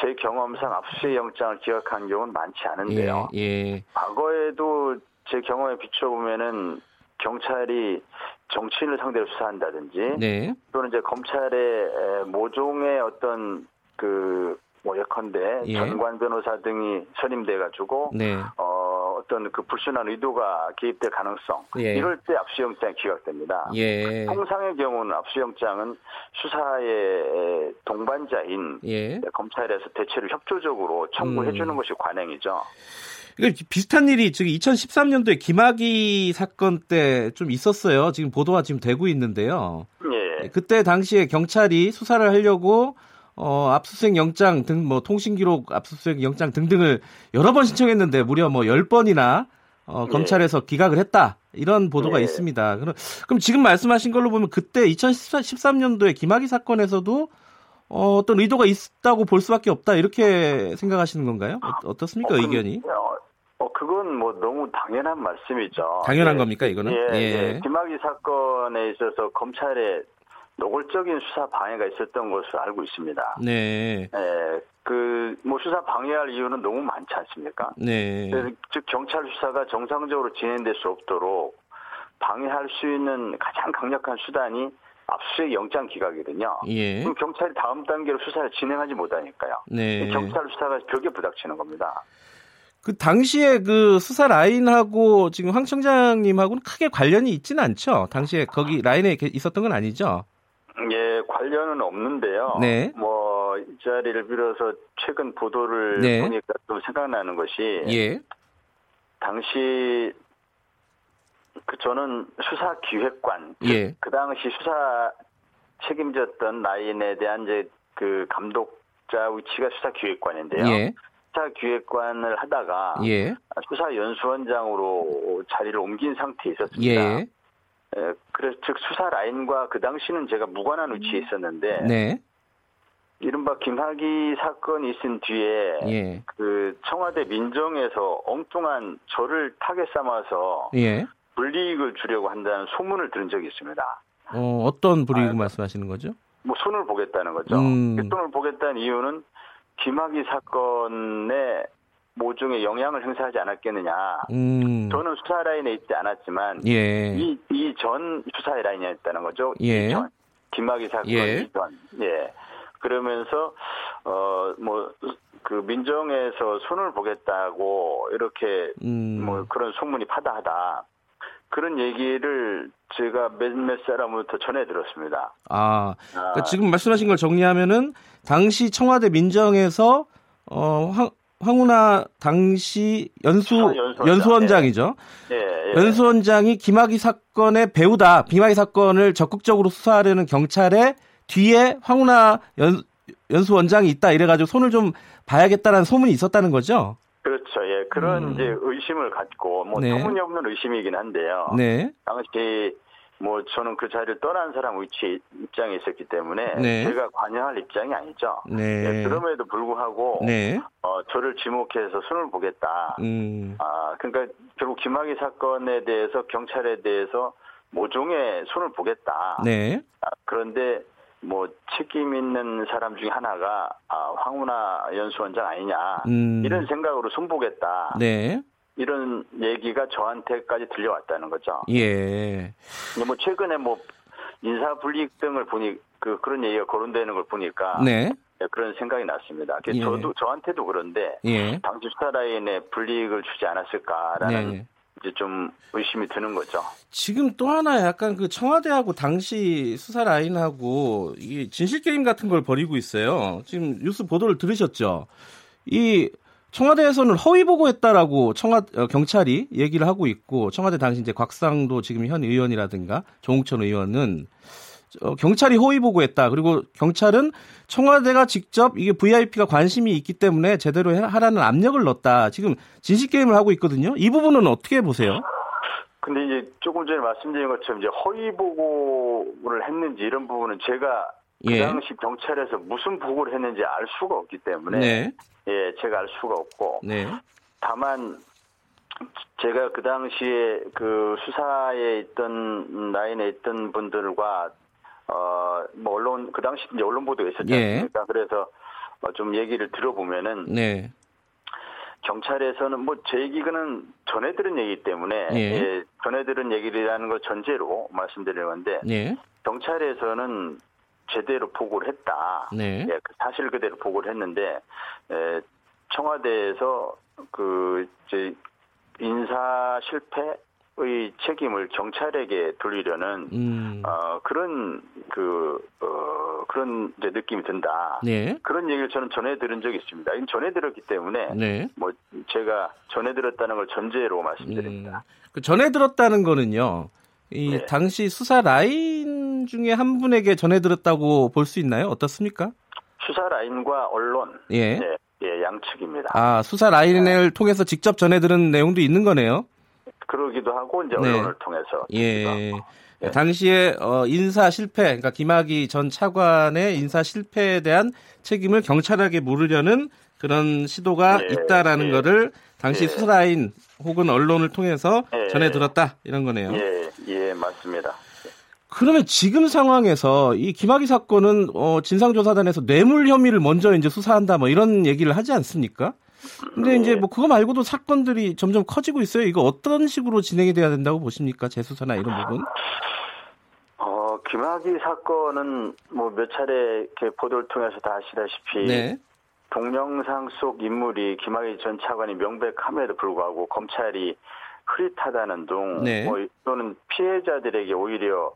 제 경험상 압수수색 영장을 기각한 경우는 많지 않은데요. 예, 예. 과거에도 제 경험에 비춰보면은 경찰이 정치인을 상대로 수사한다든지, 네. 또는 이제 검찰의 모종의 어떤 그, 뭐 예컨대 예. 전관 변호사 등이 선임돼 가지고 네. 어, 어떤 그 불순한 의도가 개입될 가능성 예. 이럴 때 압수영장이 기각됩니다. 예. 통상의 경우는 압수영장은 수사의 동반자인 예. 검찰에서 대체로 협조적으로 청구해 주는 음. 것이 관행이죠.
비슷한 일이 지금 2013년도에 김학의 사건 때 좀 있었어요. 지금 보도가 지금 되고 있는데요. 예. 그때 당시에 경찰이 수사를 하려고 어, 압수수색 영장 등, 뭐, 통신 기록 압수수색 영장 등등을 여러 번 신청했는데 무려 뭐 10번이나 어, 네. 검찰에서 기각을 했다. 이런 보도가 네. 있습니다. 그럼, 그럼 지금 말씀하신 걸로 보면 그때 2013년도에 김학의 사건에서도 어, 어떤 의도가 있다고 볼 수밖에 없다. 이렇게 생각하시는 건가요? 어, 떻습니까 어, 의견이?
어, 어, 그건 뭐 너무 당연한 말씀이죠.
당연한 예. 겁니까, 이거는?
예, 예. 예. 김학의 사건에 있어서 검찰의 노골적인 수사 방해가 있었던 것으로 알고 있습니다. 네. 네. 그, 뭐, 수사 방해할 이유는 너무 많지 않습니까? 네. 즉, 경찰 수사가 정상적으로 진행될 수 없도록 방해할 수 있는 가장 강력한 수단이 압수수색 영장 기각이거든요. 예. 그럼 경찰이 다음 단계로 수사를 진행하지 못하니까요. 네. 경찰 수사가 벽에 부닥치는 겁니다.
그 당시에 그 수사 라인하고 지금 황 청장님하고는 크게 관련이 있지는 않죠. 당시에 거기 라인에 있었던 건 아니죠.
예, 관련은 없는데요. 네. 뭐 이 자리를 빌어서 최근 보도를 네. 보니까 좀 생각나는 것이 예. 당시 그 저는 수사 기획관 예. 그 당시 수사 책임졌던 라인에 대한 이제 그 감독자 위치가 수사 기획관인데요. 예. 수사 기획관을 하다가 예. 수사 연수원장으로 자리를 옮긴 상태에 있었습니다. 예. 예, 그래서 즉 수사 라인과 그 당시는 제가 무관한 위치에 있었는데 네. 이른바 김학의 사건이 있은 뒤에 예. 그 청와대 민정에서 엉뚱한 저를 타겟 삼아서 예. 불이익을 주려고 한다는 소문을 들은 적이 있습니다.
어, 어떤 불이익 아, 말씀하시는 거죠?
뭐 손을 보겠다는 거죠. 음. 그 손을 보겠다는 이유는 김학의 사건에 모종의 영향을 행사하지 않았겠느냐. 음. 저는 수사 라인에 있지 않았지만 예. 이이 전 수사 라인에 있다는 거죠. 예. 이전 김학의 사건 예. 이전. 예. 그러면서 어 뭐 그 민정에서 손을 보겠다고 이렇게 음. 뭐 그런 소문이 파다하다. 그런 얘기를 제가 몇몇 사람부터 전해 들었습니다.
아, 그러니까 아. 지금 말씀하신 걸 정리하면은 당시 청와대 민정에서 어, 황, 황운하 당시 연수 아, 연수원장. 이죠 예. 예, 예. 연수원장이 김학의 사건의 배우다. 김학의 사건을 적극적으로 수사하려는 경찰의 뒤에 황운하 연, 연수원장이 있다. 이래가지고 손을 좀 봐야겠다라는 소문이 있었다는 거죠.
그렇죠. 예. 그런 음. 이제 의심을 갖고 뭐 네. 터무니없는 의심이긴 한데요. 네. 당시 뭐 저는 그 자리를 떠난 사람 위치 입장에 있었기 때문에 네. 제가 관여할 입장이 아니죠. 네. 네, 그럼에도 불구하고 네. 어, 저를 지목해서 손을 보겠다. 음. 아 그러니까 결국 김학의 사건에 대해서 경찰에 대해서 모종의 손을 보겠다. 네. 아, 그런데 뭐 책임 있는 사람 중에 하나가 아, 황운하 연수원장 아니냐 음. 이런 생각으로 손보겠다. 네. 이런 얘기가 저한테까지 들려왔다는 거죠. 예. 뭐 최근에 뭐 인사 불이익 등을 보니 그 그런 얘기가 거론되는 걸 보니까 네. 네 그런 생각이 났습니다. 예. 저도 저한테도 그런데 예. 당시 스타라인에 불이익을 주지 않았을까라는 네. 이제 좀 의심이 드는 거죠.
지금 또 하나 약간 그 청와대하고 당시 수사 라인하고 이 진실 게임 같은 걸 벌이고 있어요. 지금 뉴스 보도를 들으셨죠? 이 청와대에서는 허위 보고했다라고 청와 어, 경찰이 얘기를 하고 있고 청와대 당시 이제 곽상도 지금 현 의원이라든가 조홍천 의원은 어, 경찰이 허위 보고했다. 그리고 경찰은 청와대가 직접 이게 VIP가 관심이 있기 때문에 제대로 하라는 압력을 넣었다. 지금 진실 게임을 하고 있거든요. 이 부분은 어떻게 보세요?
근데 이제 조금 전에 말씀드린 것처럼 이제 허위 보고를 했는지 이런 부분은 제가 그 예. 당시 경찰에서 무슨 보고를 했는지 알 수가 없기 때문에 네. 예, 제가 알 수가 없고 네. 다만 제가 그 당시에 그 수사에 있던 라인에 있던 분들과 어뭐 언론 그 당시 이제 언론 보도가 있었지 예. 않습니까? 예. 그래서 어, 좀 얘기를 들어보면은 네. 경찰에서는 뭐 제 얘기는 전해 들은 얘기 때문에 예. 예, 전해 들은 얘기라는 걸 전제로 말씀드리는 건데 예. 경찰에서는 제대로 보고를 했다. 네. 예, 그 사실 그대로 보고를 했는데 에, 청와대에서 그 이제 인사 실패의 책임을 경찰에게 돌리려는 음. 어, 그런 그 어, 그런 이제 느낌이 든다. 네. 그런 얘기를 저는 전해 들은 적이 있습니다. 이건 전해 들었기 때문에 네. 뭐 제가 전해 들었다는 걸 전제로 말씀드립니다. 음.
그 전해 들었다는 거는요. 이 네. 당시 수사 라인 중에 한 분에게 전해 들었다고 볼 수 있나요? 어떻습니까?
수사 라인과 언론. 예. 네. 예, 양측입니다.
아, 수사 라인을 네. 통해서 직접 전해 들은 내용도 있는 거네요.
그러기도 하고 이제 네. 언론을 네. 통해서.
예. 네. 당시에 어, 인사 실패, 그러니까 김학의 전 차관의 인사 실패에 대한 책임을 경찰에게 물으려는 그런 시도가 예, 있다라는 예, 거를 당시 예. 수사라인 혹은 언론을 통해서 예. 전해 들었다 이런 거네요.
예, 예, 맞습니다.
그러면 지금 상황에서 이 김학의 사건은 어, 진상조사단에서 뇌물 혐의를 먼저 이제 수사한다 뭐 이런 얘기를 하지 않습니까? 근데 이제 뭐 그거 말고도 사건들이 점점 커지고 있어요. 이거 어떤 식으로 진행이 돼야 된다고 보십니까? 재수사나 이런 부분?
어, 김학의 사건은 뭐 몇 차례 이렇게 보도를 통해서 다 아시다시피 네. 동영상 속 인물이 김학의 전 차관이 명백함에도 불구하고 검찰이 흐릿하다는 둥, 네. 뭐 또는 피해자들에게 오히려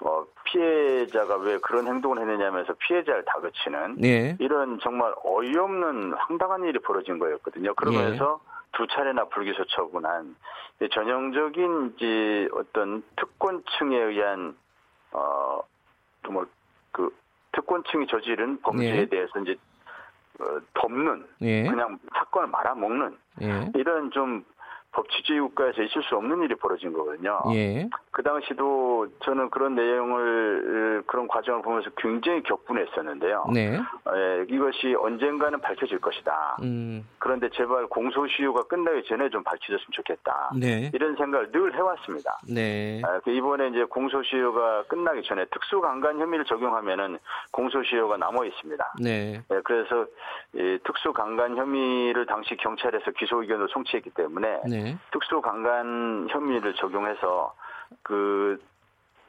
어, 피해자가 왜 그런 행동을 했느냐면서 피해자를 다그치는 네. 이런 정말 어이없는 황당한 일이 벌어진 거였거든요. 그러면서 네. 두 차례나 불기소 처분한 전형적인 이제 어떤 특권층에 의한 어 정말 그 특권층이 저지른 범죄에 네. 대해서 이제 어, 덮는 예. 그냥 사건을 말아먹는 예. 이런 좀 법치주의 국가에서 있을 수 없는 일이 벌어진 거거든요. 예. 그 당시도 저는 그런 내용을 그런 과정을 보면서 굉장히 격분했었는데요. 네. 예, 이것이 언젠가는 밝혀질 것이다. 음. 그런데 제발 공소시효가 끝나기 전에 좀 밝혀졌으면 좋겠다. 네. 이런 생각을 늘 해왔습니다. 네. 아, 그 이번에 이제 공소시효가 끝나기 전에 특수강간 혐의를 적용하면은 공소시효가 남아 있습니다. 네. 예, 그래서 이 특수강간 혐의를 당시 경찰에서 기소 의견을 송치했기 때문에 네. 네. 특수강간 혐의를 적용해서 그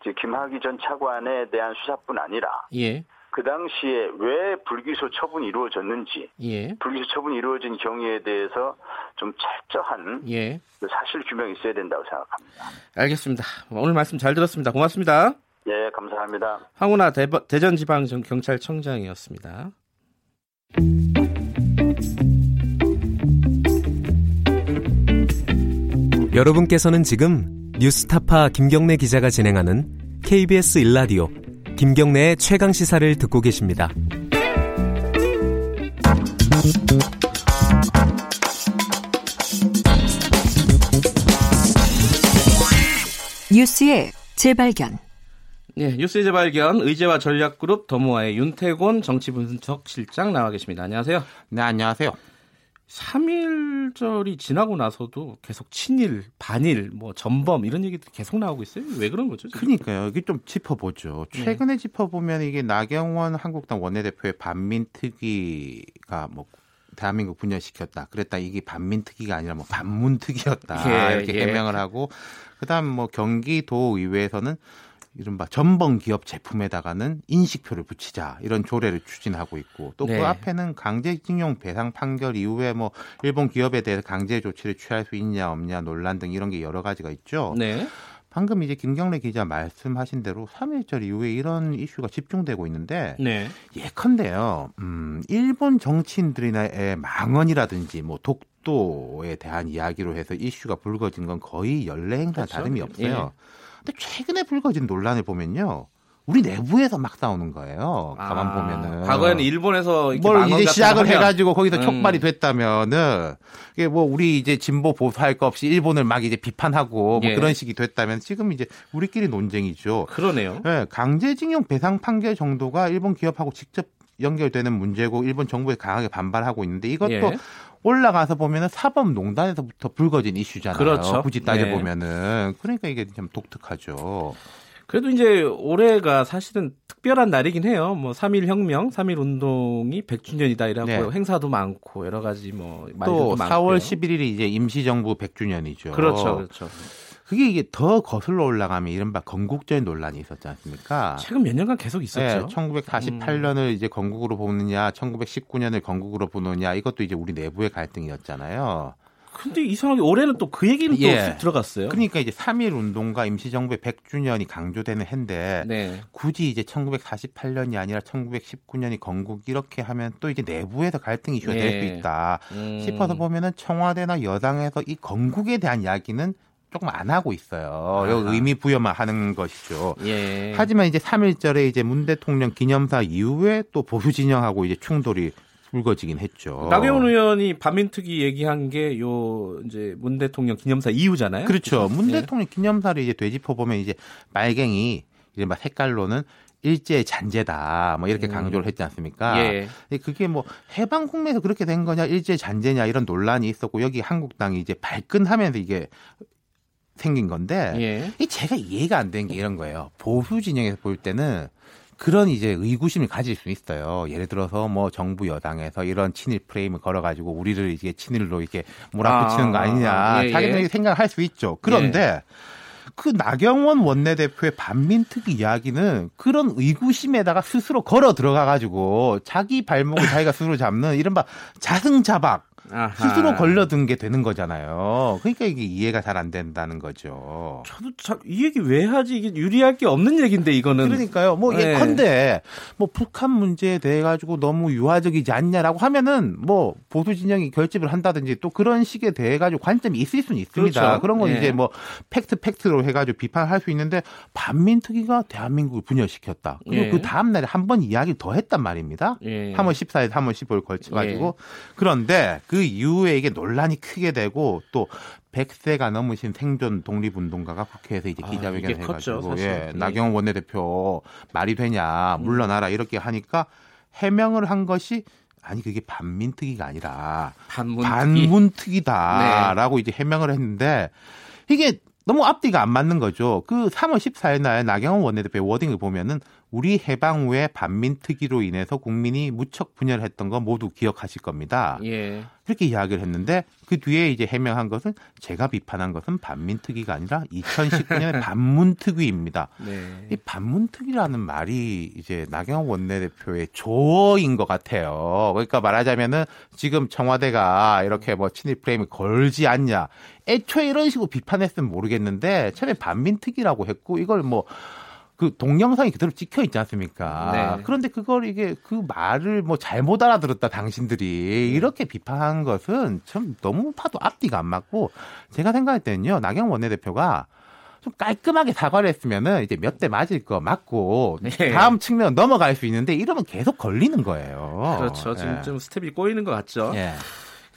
김학의 전 차관에 대한 수사뿐 아니라 예. 그 당시에 왜 불기소 처분이 이루어졌는지 예. 불기소 처분이 이루어진 경위에 대해서 좀 철저한 예. 그 사실 규명이 있어야 된다고 생각합니다.
알겠습니다. 오늘 말씀 잘 들었습니다. 고맙습니다.
예, 감사합니다.
황운하 대전지방경찰청장이었습니다.
여러분께서는 지금 뉴스타파 김경래 기자가 진행하는 KBS 일라디오 김경래의 최강 시사를 듣고 계십니다.
뉴스의 재발견.
네, 뉴스의 재발견 의제와 전략그룹 더모아의 윤태곤 정치분석실장 나와 계십니다. 안녕하세요.
네, 안녕하세요.
3.1절이 지나고 나서도 계속 친일, 반일, 뭐 전범 이런 얘기들 계속 나오고 있어요. 왜 그런 거죠?
지금? 그러니까요. 여기 좀 짚어보죠. 네. 최근에 네. 짚어보면 이게 나경원 한국당 원내대표의 반민특위가 뭐 대한민국 분열시켰다. 그랬다. 이게 반민특위가 아니라 뭐 반문특위였다. 예, 이렇게 예. 해명을 하고 그다음 뭐 경기도 의회에서는 이른바 전범 기업 제품에다가는 인식표를 붙이자 이런 조례를 추진하고 있고 또그 네. 앞에는 강제징용 배상 판결 이후에 뭐 일본 기업에 대해서 강제 조치를 취할 수 있냐 없냐 논란 등 이런 게 여러 가지가 있죠. 네. 방금 이제 김경래 기자 말씀하신 대로 3.1절 이후에 이런 이슈가 집중되고 있는데 네. 예컨대요. 음, 일본 정치인들이나의 망언이라든지 뭐 독도에 대한 이야기로 해서 이슈가 불거진 건 거의 연례 행사 그렇죠? 다름이 없어요. 예. 근데 최근에 불거진 논란을 보면요. 우리 내부에서 막 싸우는 거예요. 가만 아, 보면은
과거에는 일본에서
뭘 이제 시작을 하면. 해가지고 거기서 음. 촉발이 됐다면은 이게 뭐 우리 이제 진보 보수할 거 없이 일본을 막 이제 비판하고 뭐 예. 그런 식이 됐다면 지금 이제 우리끼리 논쟁이죠.
그러네요.
네, 강제징용 배상 판결 정도가 일본 기업하고 직접 연결되는 문제고 일본 정부에 강하게 반발하고 있는데 이것도 예. 올라가서 보면은 사법농단에서부터 불거진 이슈잖아요. 그렇죠. 굳이 따져 보면은 예. 그러니까 이게 좀 독특하죠.
그래도 이제 올해가 사실은 특별한 날이긴 해요. 뭐 3일 혁명, 3일 운동이 100주년이다 이라고 네. 행사도 많고 여러 가지 뭐또
4월 11일이 이제 임시정부 100주년이죠.
그렇죠. 그렇죠.
그게 이게 더 거슬러 올라가면 이른바 건국절 논란이 있었지 않습니까?
최근 몇 년간 계속 있었죠. 네,
1948년을 음. 이제 건국으로 보느냐, 1919년을 건국으로 보느냐, 이것도 이제 우리 내부의 갈등이었잖아요.
근데 이상하게 올해는 또 그 얘기는 예. 또 들어갔어요.
그러니까 이제 3.1 운동과 임시정부의 100주년이 강조되는 해인데 네. 굳이 이제 1948년이 아니라 1919년이 건국 이렇게 하면 또 이제 내부에서 갈등 이슈가 예. 될수 있다 음. 싶어서 보면은 청와대나 여당에서 이 건국에 대한 이야기는 조금 안 하고 있어요. 아. 의미 부여만 하는 것이죠. 예. 하지만 이제 3일절에 이제 문 대통령 기념사 이후에 또 보수 진영하고 이제 충돌이 불거지긴 했죠.
나경원 의원이 반민특위 얘기한 게 요 이제 문 대통령 기념사 이후잖아요.
그렇죠. 문 예. 대통령 기념사를 이제 되짚어 보면 이제 말갱이 이제 막 색깔로는 일제 잔재다 뭐 이렇게 음. 강조를 했지 않습니까? 예. 그게 뭐 해방 국내에서 그렇게 된 거냐 일제 잔재냐 이런 논란이 있었고 여기 한국당이 이제 발끈하면서 이게 생긴 건데 예. 이 제가 이해가 안 되는 게 이런 거예요. 보수 진영에서 볼 때는 그런 이제 의구심을 가질 수 있어요. 예를 들어서 뭐 정부 여당에서 이런 친일 프레임을 걸어가지고 우리를 이제 친일로 이렇게 몰아붙이는 거 아, 아니냐 아, 예, 자기들이 예. 생각할 수 있죠. 그런데 예. 그 나경원 원내대표의 반민특위 이야기는 그런 의구심에다가 스스로 걸어 들어가 가지고 자기 발목을 자기가 스스로 잡는 이른바 자승자박 아하. 스스로 걸려든 게 되는 거잖아요. 그러니까 이게 이해가 잘 안 된다는 거죠.
저도 참 이 얘기 왜 하지? 이게 유리할 게 없는 얘기인데 이거는.
그러니까요. 뭐 네. 예컨대 뭐 북한 문제에 대해 가지고 너무 유화적이지 않냐라고 하면은 뭐 보수 진영이 결집을 한다든지 또 그런 식에 대해 가지고 관점이 있을 수는 있습니다. 그렇죠. 그런 건 네. 이제 뭐 팩트 팩트로 해 가지고 비판할 수 있는데 반민특위가 대한민국을 분열시켰다. 그리고 네. 그 다음 날에 한 번 이야기를 더 했단 말입니다. 3월 14일, 3월 15일 걸쳐 가지고 그런데 그 이후에 이게 논란이 크게 되고 또 100세가 넘으신 생존 독립운동가가 국회에서 이제 아, 기자회견을 아, 해가지고 컸죠, 예, 예, 나경원 원내대표 말이 되냐 물러나라 이렇게 하니까 해명을 한 것이 아니 그게 반민특위가 아니라 반문특위? 다라고 네. 이제 해명을 했는데 이게 너무 앞뒤가 안 맞는 거죠. 그 3월 14일 날 나경원 원내대표 워딩을 보면은 우리 해방 후에 반민특위로 인해서 국민이 무척 분열했던 거 모두 기억하실 겁니다. 예. 이렇게 이야기를 했는데 그 뒤에 이제 해명한 것은 제가 비판한 것은 반민특위가 아니라 2019년의 반문특위입니다. 네. 이 반문특위라는 말이 이제 나경원 원내대표의 조어인 것 같아요. 그러니까 말하자면은 지금 청와대가 이렇게 뭐 친일 프레임을 걸지 않냐. 애초에 이런 식으로 비판했으면 모르겠는데 처음에 반민특위라고 했고 이걸 뭐 그 동영상이 그대로 찍혀 있지 않습니까? 네. 그런데 그걸 이게 그 말을 뭐 잘못 알아들었다 당신들이 네. 이렇게 비판한 것은 참 너무 파도 앞뒤가 안 맞고 제가 생각할 때는요 나경 원내대표가 좀 깔끔하게 사과를 했으면은 이제 몇 대 맞을 거 맞고 네. 다음 측면 넘어갈 수 있는데 이러면 계속 걸리는 거예요.
그렇죠. 지금 네. 좀 스텝이 꼬이는 것 같죠.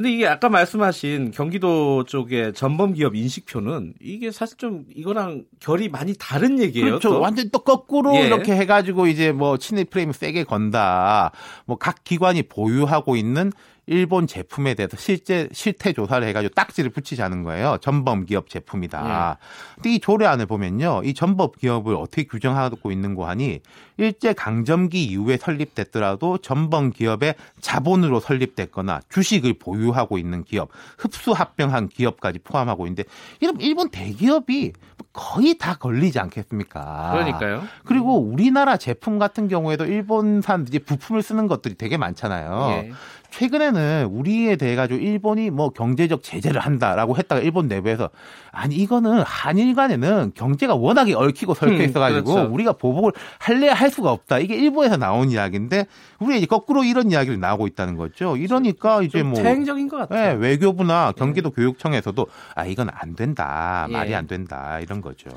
네. 근데 이게 아까 말씀하신 경기도 쪽의 전범 기업 인식표는 이게 사실 좀 이거랑 결이 많이 다른 얘기예요.
그렇죠.
또.
완전 또 거꾸로 예. 이렇게 해가지고 이제 뭐 친일 프레임 세게 건다. 뭐 각 기관이 보유하고 있는 일본 제품에 대해서 실제 실태 조사를 해가지고 딱지를 붙이자는 거예요. 전범 기업 제품이다. 예. 근데 이 조례안을 보면요, 이 전범 기업을 어떻게 규정하고 있는 거 하니 일제 강점기 이후에 설립됐더라도 전범 기업의 자본으로 설립됐거나 주식을 보유하고 있는 기업, 흡수 합병한 기업까지 포함하고 있는데 이런 일본 대기업이 거의 다 걸리지 않겠습니까?
그러니까요.
그리고 우리나라 제품 같은 경우에도 일본산 이제 부품을 쓰는 것들이 되게 많잖아요. 예. 최근에는 우리에 대해 가지고 일본이 뭐 경제적 제재를 한다라고 했다가 일본 내부에서 아니 이거는 한일 간에는 경제가 워낙에 얽히고 설켜 음, 있어가지고 그렇죠. 우리가 보복을 할래야 할 수가 없다. 이게 일본에서 나온 이야기인데 우리가 이제 거꾸로 이런 이야기를 나오고 있다는 거죠. 이러니까 이제 뭐
태행적인 것 같아요.
네, 외교부나 경기도 네. 교육청에서도 아 이건 안 된다. 예. 말이 안 된다. 이런 거죠.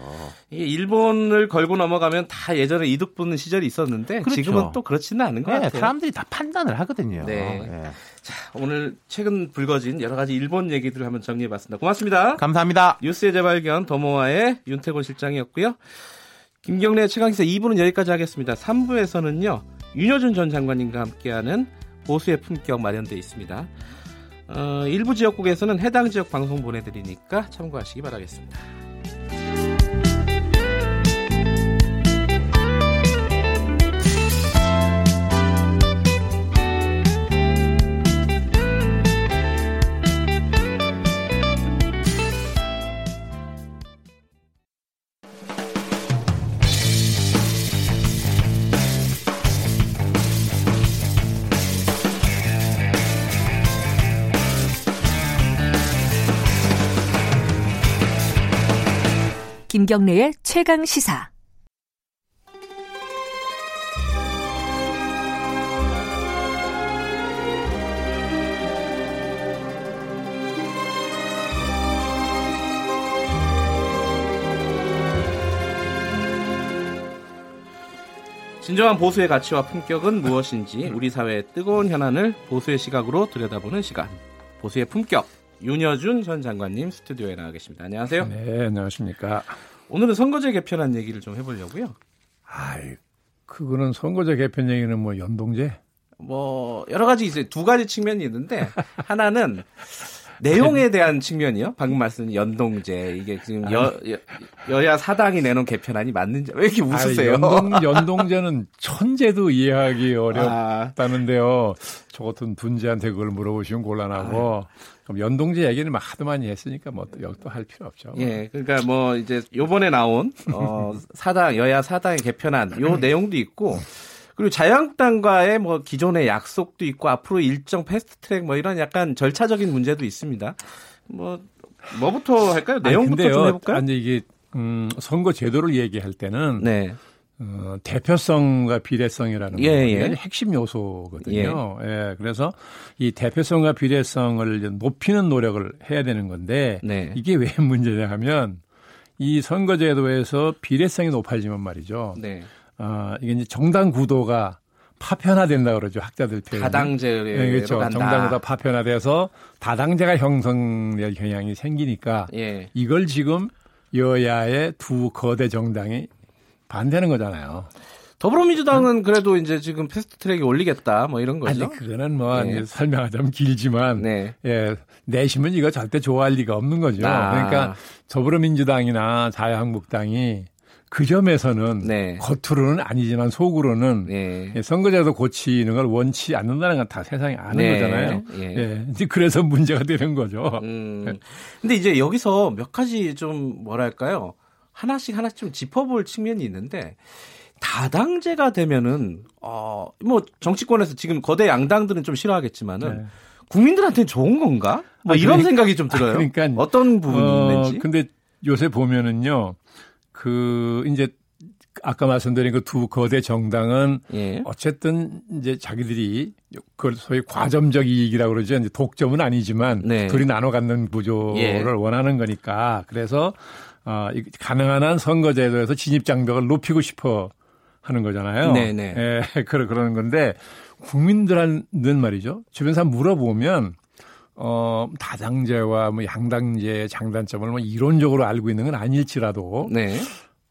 이게 일본을 걸고 넘어가면 다 예전에 이득 보는 시절이 있었는데 그렇죠. 지금은 또 그렇지는 않은 것 네, 같아요.
사람들이 다 판단을 하거든요.
네. 네. 자, 오늘 최근 불거진 여러 가지 일본 얘기들을 한번 정리해봤습니다. 고맙습니다.
감사합니다.
뉴스의 재발견 더모아의 윤태곤 실장이었고요. 김경래 최강기사 2부는 여기까지 하겠습니다. 3부에서는요. 윤여준 전 장관님과 함께하는 보수의 품격 마련되어 있습니다. 어, 일부 지역국에서는 해당 지역 방송 보내드리니까 참고하시기 바라겠습니다.
김경래의 최강 시사.
진정한 보수의 가치와 품격은 무엇인지 우리 사회의 뜨거운 현안을 보수의 시각으로 들여다보는 시간. 보수의 품격. 윤여준 전 장관님 스튜디오에 나와 계십니다. 안녕하세요.
네, 안녕하십니까.
오늘은 선거제 개편한 얘기를 좀 해보려고요.
아이, 그거는 선거제 개편 얘기는 뭐 연동제?
뭐 여러 가지 있어요. 두 가지 측면이 있는데 하나는 내용에 대한 측면이요. 방금 말씀 연동제 이게 지금 여, 여, 야 사당이 내놓은 개편안이 맞는지 왜 이렇게 웃으세요?
아니, 연동 연동제는 천재도 이해하기 어렵다는데요. 아. 저 같은 분지한테 그걸 물어보시면 곤란하고 아. 그럼 연동제 얘기는 막 하도 많이 했으니까 뭐또할 필요 없죠.
예, 그러니까 뭐 이제 요번에 나온 어 사당 여야 사당의 개편안 요 내용도 있고 그리고 자유한국당과의 뭐 기존의 약속도 있고 앞으로 일정 패스트트랙 뭐 이런 약간 절차적인 문제도 있습니다. 뭐 뭐부터 할까요? 내용부터 아니, 좀 해볼까요?
아니 이게 음, 선거 제도를 얘기할 때는 네. 어, 대표성과 비례성이라는 예, 게 예. 핵심 요소거든요. 예. 예. 그래서 이 대표성과 비례성을 높이는 노력을 해야 되는 건데 네. 이게 왜 문제냐 하면 이 선거제도에서 비례성이 높아지면 말이죠. 네. 어, 이게 이제 정당 구도가 파편화된다 그러죠 학자들 표현.
다당제로 네,
그렇죠. 정당보다 파편화돼서 다당제가 형성될 경향이 생기니까 예. 이걸 지금 여야의 두 거대 정당이 반대하는 거잖아요.
더불어민주당은 그래도 이제 지금 패스트 트랙에 올리겠다 뭐 이런 거죠.
아니 그거는 뭐 네. 설명하자면 길지만 네. 예 내시면 이거 절대 좋아할 리가 없는 거죠. 아. 그러니까 더불어민주당이나 자유한국당이 그 점에서는 네. 겉으로는 아니지만 속으로는 네. 예, 선거제도 고치는 걸 원치 않는다는 건 다 세상에 아는 네. 거잖아요. 예. 예. 그래서 문제가 되는 거죠. 음.
예. 근데 이제 여기서 몇 가지 좀 뭐랄까요? 하나씩 하나씩 좀 짚어볼 측면이 있는데 다당제가 되면은 어 뭐 정치권에서 지금 거대 양당들은 좀 싫어하겠지만은 네. 국민들한테는 좋은 건가? 뭐 아, 이런 그러니까, 생각이 좀 들어요. 아, 그러니까 어떤 부분이 어.
근데 요새 보면은요. 그 이제 아까 말씀드린 그 두 거대 정당은 예. 어쨌든 이제 자기들이 그걸 소위 과점적 이익이라고 그러죠. 이제 독점은 아니지만 네. 둘이 나눠 갖는 구조를 예. 원하는 거니까 그래서 어, 가능한 한 선거제도에서 진입 장벽을 높이고 싶어 하는 거잖아요. 네네. 네. 예, 그러, 그러는 건데 국민들한테는 말이죠. 주변 사람 물어보면 어, 다당제와 뭐 양당제 장단점을 뭐 이론적으로 알고 있는 건 아닐지라도 네.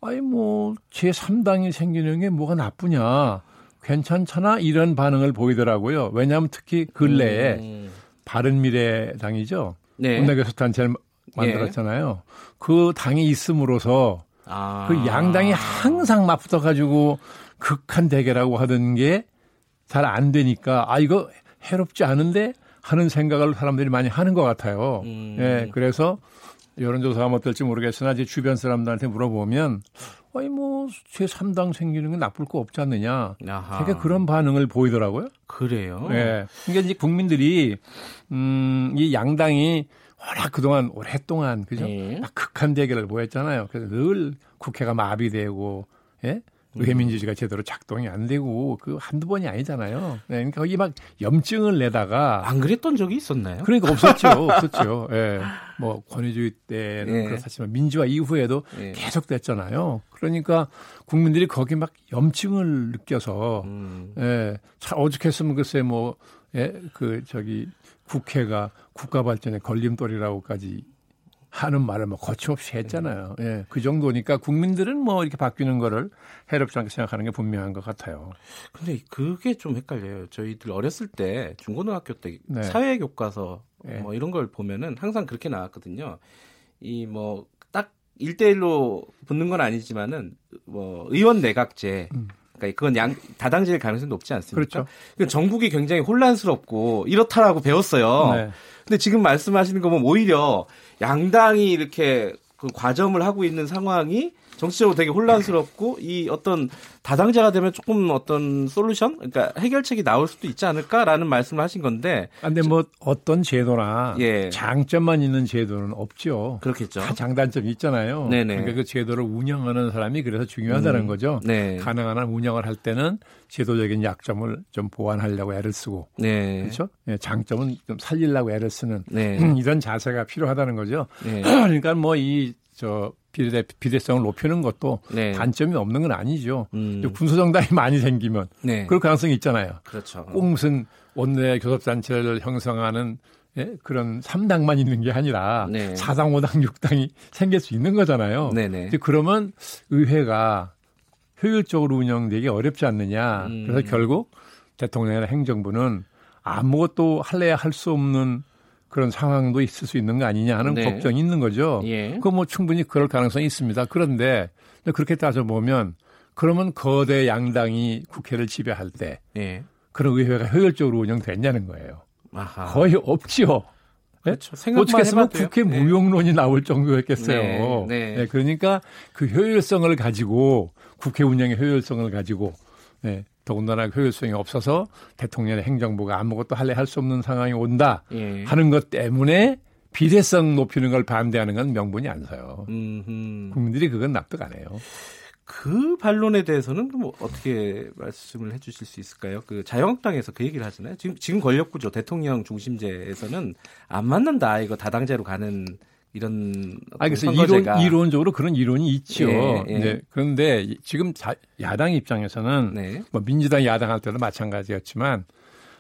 아니 뭐 제3당이 생기는 게 뭐가 나쁘냐. 괜찮잖아 이런 반응을 보이더라고요. 왜냐하면 특히 근래에 음. 바른미래당이죠. 네. 원내교섭단체를 만들었잖아요. 예. 그 당이 있음으로써 아. 그 양당이 항상 맞붙어 가지고 극한 대결하고 하던 게 잘 안 되니까 아 이거 해롭지 않은데 하는 생각을 사람들이 많이 하는 것 같아요. 음. 예, 그래서 여론조사가 어떨지 모르겠으나 제 주변 사람들한테 물어보면 아니 뭐 제3당 생기는 게 나쁠 거 없지 않느냐. 아하. 되게 그런 반응을 보이더라고요.
그래요.
예. 네. 그러니까 이제 국민들이 음이 양당이 워낙 그동안 오랫동안 그죠? 네. 극한 대결을 보였잖아요. 그래서 늘 국회가 마비되고 예? 의회민주주의가 제대로 작동이 안 되고 그 한두 번이 아니잖아요. 네, 그러니까 거기 막 염증을 내다가
안 그랬던 적이 있었나요?
그러니까 없었죠, 없었죠. 예, 네. 뭐 권위주의 때는 네. 그렇지만 민주화 이후에도 네. 계속 됐잖아요. 그러니까 국민들이 거기 막 염증을 느껴서 음. 예, 참 어죽했으면 글쎄 뭐 예, 그 저기 국회가 국가 발전의 걸림돌이라고까지 하는 말을 뭐 거침없이 했잖아요. 예. 그 정도니까 국민들은 뭐 이렇게 바뀌는 거를 해롭지 않게 생각하는 게 분명한 것 같아요.
근데 그게 좀 헷갈려요. 저희들 어렸을 때 중고등학교 때 네. 사회 교과서 네. 뭐 이런 걸 보면은 항상 그렇게 나왔거든요. 이 뭐 딱 일대일로 붙는 건 아니지만은 뭐 의원 내각제 음. 그러니까 그건 양 다당제일 가능성이 높지 않습니까? 그렇죠. 전국이 굉장히 혼란스럽고 이렇다라고 배웠어요. 네. 근데 지금 말씀하시는 거 보면 오히려 양당이 이렇게 그 과점을 하고 있는 상황이 정치적으로 되게 혼란스럽고 이 어떤 다당제가 되면 조금 어떤 솔루션, 그러니까 해결책이 나올 수도 있지 않을까라는 말씀을 하신 건데.
아, 근데 뭐 어떤 제도나 예. 장점만 있는 제도는 없죠.
그렇겠죠.
다 장단점이 있잖아요. 네네. 그러니까 그 제도를 운영하는 사람이 그래서 중요하다는 음. 거죠. 네. 가능한 한 운영을 할 때는 제도적인 약점을 좀 보완하려고 애를 쓰고, 네. 그렇죠? 네, 장점은 좀 살리려고 애를 쓰는 네. 이런 자세가 필요하다는 거죠. 네. 그러니까 뭐 이 저 비례, 비례성을 높이는 것도 네. 단점이 없는 건 아니죠. 음. 군소정당이 많이 생기면 네. 그럴 가능성이 있잖아요.
그렇죠.
꼭 무슨 원내 교섭단체를 형성하는 예? 그런 3당만 있는 게 아니라 네. 4당, 5당, 6당이 생길 수 있는 거잖아요. 네네. 그러면 의회가 효율적으로 운영되기 어렵지 않느냐. 음. 그래서 결국 대통령이나 행정부는 아무것도 할래야 할 수 없는 그런 상황도 있을 수 있는 거 아니냐 하는 네. 걱정이 있는 거죠. 예. 그뭐 충분히 그럴 가능성이 있습니다. 그런데 그렇게 따져보면 그러면 거대 양당이 국회를 지배할 때 예. 그런 의회가 효율적으로 운영됐냐는 거예요. 아하. 거의 없지요. 네? 그렇죠. 어떻게 했으면 국회 네. 무용론이 나올 정도였겠어요. 네. 네. 네. 그러니까 그 효율성을 가지고 국회 운영의 효율성을 가지고 네. 더군다나 효율성이 없어서 대통령의 행정부가 아무것도 할래 할 수 없는 상황이 온다 예. 하는 것 때문에 비례성 높이는 걸 반대하는 건 명분이 안 서요. 음흠. 국민들이 그건 납득 안 해요.
그 반론에 대해서는 뭐 어떻게 말씀을 해주실 수 있을까요? 그 자유한국당에서 그 얘기를 하잖아요. 지금 지금 권력구조 대통령 중심제에서는 안 맞는다 이거 다당제로 가는 이런
아 그래서 이론 이론적으로 그런 이론이 있죠. 예, 예. 네. 그런데 지금 자, 야당 입장에서는 네. 뭐 민주당 야당 할 때도 마찬가지였지만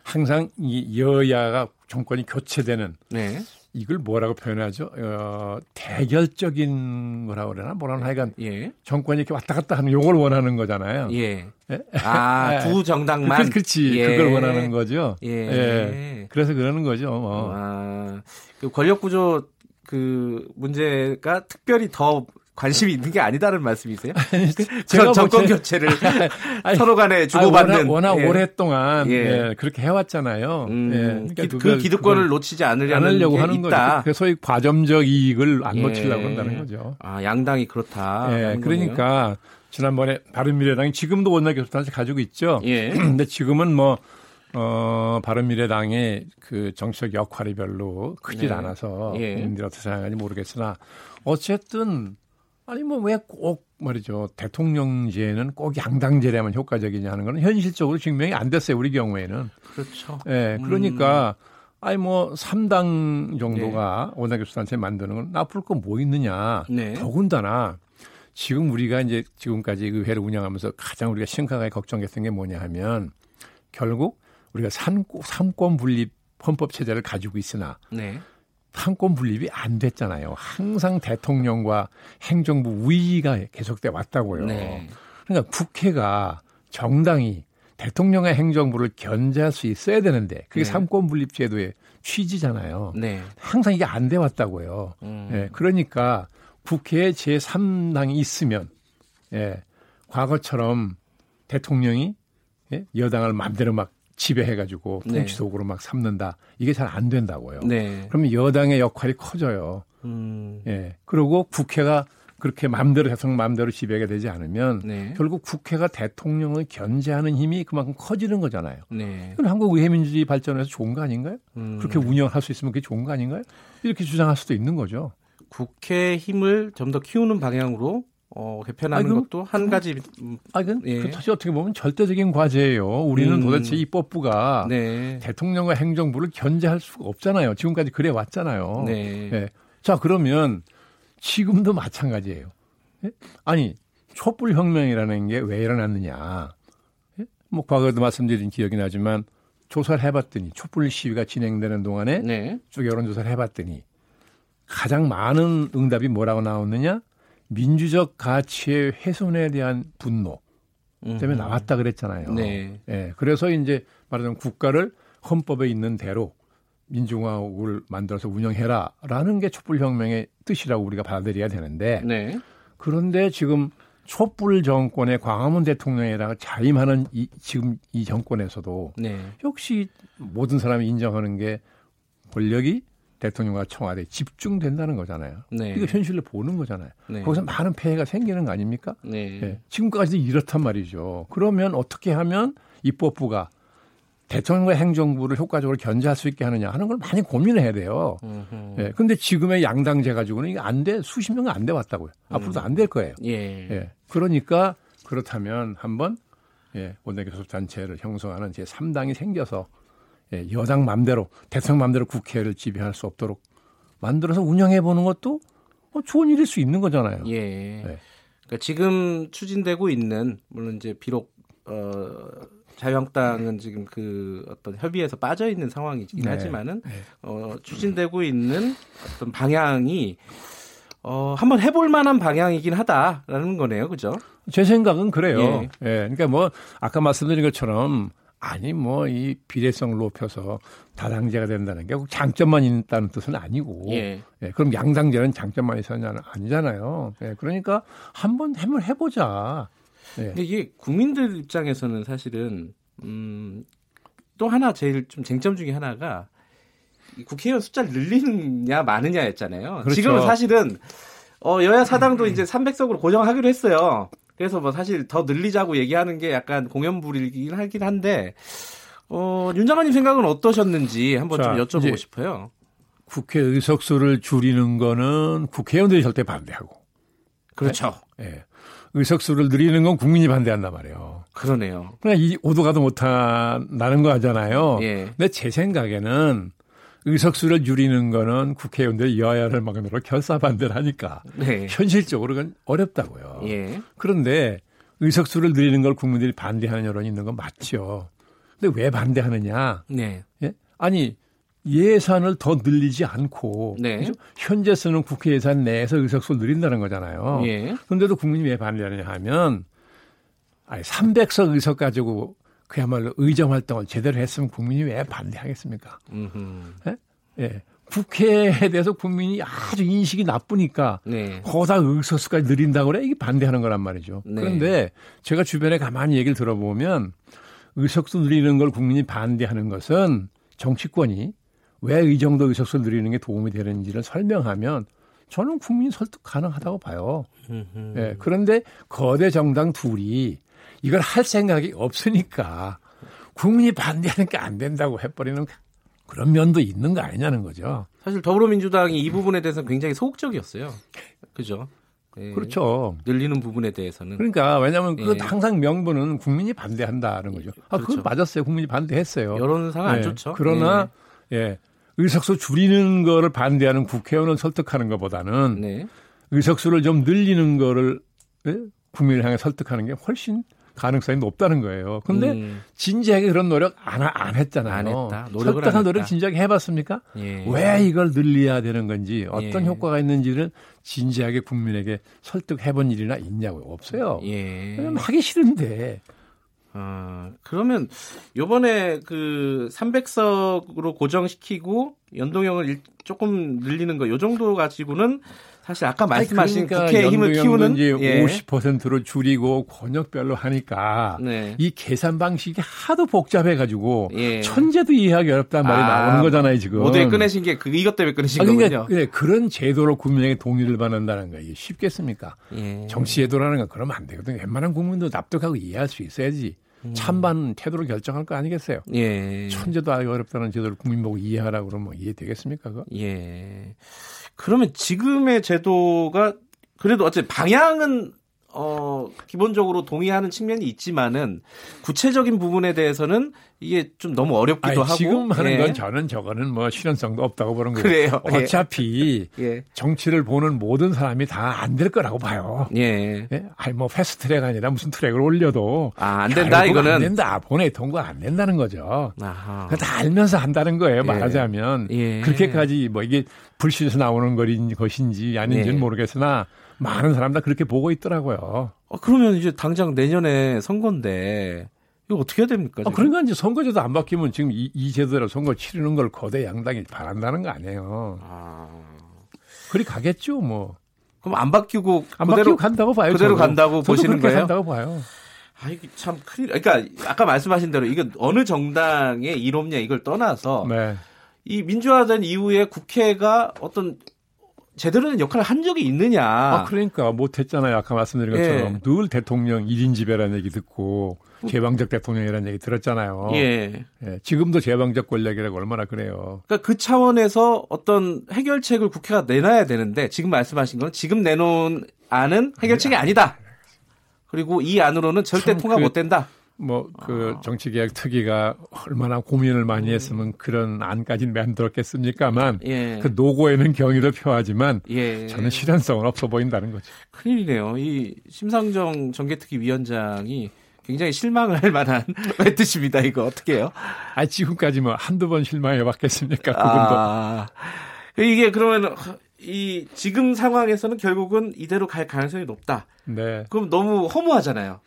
항상 이 여야가 정권이 교체되는 네. 이걸 뭐라고 표현하죠? 어, 대결적인 거라고 그러나 뭐라나 하여간 예. 정권이 이렇게 왔다 갔다 하는 요걸 원하는 거잖아요.
예. 예? 아, 두 정당만.
그, 그렇지. 예. 그걸 원하는 거죠. 예. 예. 그래서 그러는 거죠. 뭐. 아,
그 권력 구조 그 문제가 특별히 더 관심이 있는 게 아니다는 말씀이세요? 제가 정권 교체를 서로 간에 주고받는
아니, 워낙, 워낙 예. 오랫동안 예. 예. 그렇게 해왔잖아요.
음, 예. 그러니까 그 기득권을 놓치지 않으려는 않으려고 하는 있다.
거죠. 소위 과점적 이익을 안 예. 놓치려고 한다는 거죠.
아 양당이 그렇다.
예. 그러니까. 지난번에 바른미래당이 지금도 원내 교섭단체 가지고 있죠. 예. 근데 지금은 뭐 어, 바른미래당의 그 정치적 역할이 별로 크질 네. 않아서 예. 국민들이 어떻게 생각하는지 모르겠으나 어쨌든 아니 뭐 왜 꼭 말이죠 대통령제는 꼭 양당제라면 효과적이냐 하는 거는 현실적으로 증명이 안 됐어요 우리 경우에는
그렇죠.
예, 그러니까 음. 아니 뭐 3당 정도가 네. 원내 교수단체 만드는 건 나쁠 거 뭐 있느냐. 네. 더군다나 지금 우리가 이제 지금까지 의회를 운영하면서 가장 우리가 심각하게 걱정했던 게 뭐냐 하면 결국 우리가 산, 삼권 분립 헌법 체제를 가지고 있으나 네. 삼권 분립이 안 됐잖아요. 항상 대통령과 행정부 우위가 계속돼 왔다고요. 네. 그러니까 국회가 정당이 대통령의 행정부를 견제할 수 있어야 되는데 그게 네. 삼권 분립 제도의 취지잖아요. 네. 항상 이게 안 돼 왔다고요. 음. 예, 그러니까 국회에 제3당이 있으면 예, 과거처럼 대통령이 예, 여당을 마음대로 막 지배해가지고 통치 도구로 네. 막 삼는다. 이게 잘 안 된다고요. 네. 그러면 여당의 역할이 커져요. 음. 예. 그리고 국회가 그렇게 마음대로 대통령 마음대로 지배가 되지 않으면 네. 결국 국회가 대통령을 견제하는 힘이 그만큼 커지는 거잖아요. 네. 이건 한국 의회 민주주의 발전에서 좋은 거 아닌가요? 음. 그렇게 운영할 수 있으면 그게 좋은 거 아닌가요? 이렇게 주장할 수도 있는 거죠.
국회 힘을 좀 더 키우는 방향으로 어, 개편하는 아니, 것도 한 가지.
음, 아, 그, 예. 그 사실 어떻게 보면 절대적인 과제예요. 우리는 음. 도대체 입법부가 네. 대통령과 행정부를 견제할 수가 없잖아요. 지금까지 그래 왔잖아요. 네. 예. 자, 그러면 지금도 마찬가지예요. 예? 아니, 촛불 혁명이라는 게 왜 일어났느냐. 예? 뭐 과거에도 말씀드린 기억이 나지만 조사를 해봤더니 촛불 시위가 진행되는 동안에 네. 쭉 여론조사를 해봤더니 가장 많은 응답이 뭐라고 나왔느냐? 민주적 가치의 훼손에 대한 분노 때문에 나왔다 그랬잖아요. 네. 예. 그래서 이제 말하자면 국가를 헌법에 있는 대로 민주공화국을 만들어서 운영해라라는 게 촛불혁명의 뜻이라고 우리가 받아들여야 되는데 네. 그런데 지금 촛불 정권의 광화문 대통령이랑 자임하는 이, 지금 이 정권에서도 네. 역시 모든 사람이 인정하는 게 권력이 대통령과 청와대에 집중된다는 거잖아요. 네. 이거 현실로 보는 거잖아요. 네. 거기서 많은 폐해가 생기는 거 아닙니까? 네. 네. 지금까지도 이렇단 말이죠. 그러면 어떻게 하면 입법부가 대통령과 행정부를 효과적으로 견제할 수 있게 하느냐 하는 걸 많이 고민을 해야 돼요. 예. 근데 지금의 양당제 가지고는 이게 안 돼, 수십 명은 안돼 왔다고요. 음. 앞으로도 안 될 거예요. 예. 예. 그러니까 그렇다면 한번 예, 원내교섭단체를 형성하는 제 3당이 생겨서 예, 여당 맘대로 대통령 맘대로 국회를 지배할 수 없도록 만들어서 운영해 보는 것도 뭐 좋은 일일 수 있는 거잖아요. 예. 네.
그러니까 지금 추진되고 있는 물론 이제 비록 어 자유한국당은 지금 그 어떤 협의에서 빠져 있는 상황이긴 네. 하지만은 네. 어 추진되고 있는 어떤 방향이 어 한번 해볼 만한 방향이긴 하다라는 거네요, 그죠?
제 생각은 그래요. 예. 예. 그러니까 뭐 아까 말씀드린 것처럼 아니 뭐 이 비례성을 높여서 다당제가 된다는 게 장점만 있다는 뜻은 아니고 예. 예 그럼 양당제는 장점만 있어야는 아니잖아요. 예, 그러니까 한번 해을 해보자.
예. 근데 이게 국민들 입장에서는 사실은 음, 또 하나 제일 좀 쟁점 중에 하나가 국회의원 숫자를 늘리느냐 마느냐였잖아요. 그렇죠. 지금은 사실은 어, 여야 사당도 이제 300석으로 고정하기로 했어요. 그래서 뭐 사실 더 늘리자고 얘기하는 게 약간 공연불이긴 하긴 한데 어, 윤 장관님 생각은 어떠셨는지 한번 자, 좀 여쭤보고 싶어요.
국회 의석수를 줄이는 거는 국회의원들이 절대 반대하고.
그렇죠.
예. 네? 의석수를 늘리는 건 국민이 반대한단 말이에요.
그러네요.
그냥 이 오도 가도 못한다는 거 하잖아요. 예. 근데 제 생각에는 의석수를 줄이는 거는 국회의원들 여야를 막론으로 결사 반대를 하니까 네. 현실적으로 는 어렵다고요. 예. 그런데 의석수를 늘리는 걸 국민들이 반대하는 여론이 있는 건 맞죠. 근데 왜 반대하느냐? 네. 예? 아니 예산을 더 늘리지 않고 네. 그죠? 현재 쓰는 국회 예산 내에서 의석수를 늘린다는 거잖아요. 예. 그런데도 국민이 왜 반대하느냐 하면 아니 300석 의석 가지고 그야말로 의정 활동을 제대로 했으면 국민이 왜 반대하겠습니까? 예? 예. 국회에 대해서 국민이 아주 인식이 나쁘니까 네. 거다 의석수까지 늘린다고 그래 이게 반대하는 거란 말이죠. 네. 그런데 제가 주변에 가만히 얘기를 들어보면 의석수 늘리는 걸 국민이 반대하는 것은 정치권이 왜 이 정도 의석수 늘리는 게 도움이 되는지를 설명하면 저는 국민이 설득 가능하다고 봐요. 예. 그런데 거대 정당 둘이 이걸 할 생각이 없으니까 국민이 반대하니까 안 된다고 해버리는 그런 면도 있는 거 아니냐는 거죠.
사실 더불어민주당이 이 부분에 대해서 굉장히 소극적이었어요. 그죠?
예, 그렇죠.
늘리는 부분에 대해서는.
그러니까 왜냐하면 예. 그 항상 명분은 국민이 반대한다는 거죠. 아, 그렇죠. 그건 맞았어요. 국민이 반대했어요.
여론상 안 예. 좋죠.
그러나 예. 예. 의석수 줄이는 거를 반대하는 국회의원을 설득하는 것보다는 네. 의석수를 좀 늘리는 거를 예? 국민을 향해 설득하는 게 훨씬 가능성이 높다는 거예요. 근데 음. 진지하게 그런 노력 안, 안 했잖아요. 안 했다. 설득한 노력 진지하게 해봤습니까? 예. 왜 이걸 늘려야 되는 건지 어떤 예. 효과가 있는지를 진지하게 국민에게 설득해본 일이나 있냐고요. 없어요. 예. 하기 싫은데.
아, 그러면 요번에 그 300석으로 고정시키고 연동형을 조금 늘리는 거 요 정도 가지고는 사실 아까 말씀하신 그러니까 국회의 힘을 키우는
예. 50%로 줄이고 권역별로 하니까 네. 이 계산 방식이 하도 복잡해 가지고 예. 천재도 이해하기 어렵다는 말이 아, 나오는 거잖아요, 지금.
모두에 꺼내신 게 그, 이것 때문에 꺼내신 아, 그러니까, 거군요.
네, 그런 제도로 국민에게 동의를 받는다는 거 이게 쉽겠습니까? 예. 정치 제도라는 건 그러면 안 되거든요. 웬만한 국민도 납득하고 이해할 수 있어야지. 음. 찬반 태도를 결정할 거 아니겠어요? 예. 천재도 하기 어렵다는 제도를 국민 보고 이해하라고 그러면 뭐 이해되겠습니까? 그거?
예. 그러면 지금의 제도가 그래도 어쨌든 방향은 어, 기본적으로 동의하는 측면이 있지만은 구체적인 부분에 대해서는 이게 좀 너무 어렵기도 아니, 하고
지금 하는 예. 건 저는 저거는 뭐 실현성도 없다고 보는 거예요. 그래요. 예. 어차피 예. 정치를 보는 모든 사람이 다 안 될 거라고 봐요. 예. 예. 아니 뭐 패스트트랙 아니라 무슨 트랙을 올려도
아, 안 된다 이거는
안 된다. 본회 통과 안 된다는 거죠. 아하. 다 알면서 한다는 거예요. 예. 말하자면 예. 그렇게까지 뭐 이게 불신에서 나오는 것인지 아닌지는 예. 모르겠으나 많은 사람 다 그렇게 보고 있더라고요.
어, 그러면 이제 당장 내년에 선거인데 이거 어떻게 해야 됩니까?
아, 그러니까 이제 선거제도 안 바뀌면 지금 이, 이 제도로 선거 치르는 걸 거대 양당이 바란다는 거 아니에요. 아... 그리 가겠죠, 뭐.
그럼 안 바뀌고
안 그대로 바뀌고 간다고 봐요.
그대로 저는. 간다고 보시는 거예요?
간다고 봐요.
아, 이게 참 큰일. 그러니까 아까 말씀하신 대로 이건 어느 정당의 이롭냐 이걸 떠나서 네. 이 민주화된 이후에 국회가 어떤 제대로 된 역할을 한 적이 있느냐. 아,
그러니까 못했잖아요. 아까 말씀드린 것처럼. 예. 늘 대통령 1인 지배라는 얘기 듣고 제방적 대통령이라는 얘기 들었잖아요. 예. 예. 지금도 제방적 권력이라고 얼마나 그래요.
그러니까 그 차원에서 어떤 해결책을 국회가 내놔야 되는데 지금 말씀하신 건 지금 내놓은 안은 해결책이 아니다. 그리고 이 안으로는 절대 통과 그, 못 된다.
뭐그 아. 정치개혁 특위가 얼마나 고민을 많이 음. 했으면 그런 안까지는 만들었겠습니까만 예. 그 노고에는 경의를 표하지만 예. 저는 실현성은 없어 보인다는 거죠.
큰일이네요. 이 심상정 정개특위 위원장이 굉장히 실망을 할 만한 멘트십니다. 이거 어떻게 해요?
아 지금까지 뭐 한두 번 실망해 봤겠습니까? 그분도. 아,
이게 그러면 이 지금 상황에서는 결국은 이대로 갈 가능성이 높다. 네. 그럼 너무 허무하잖아요.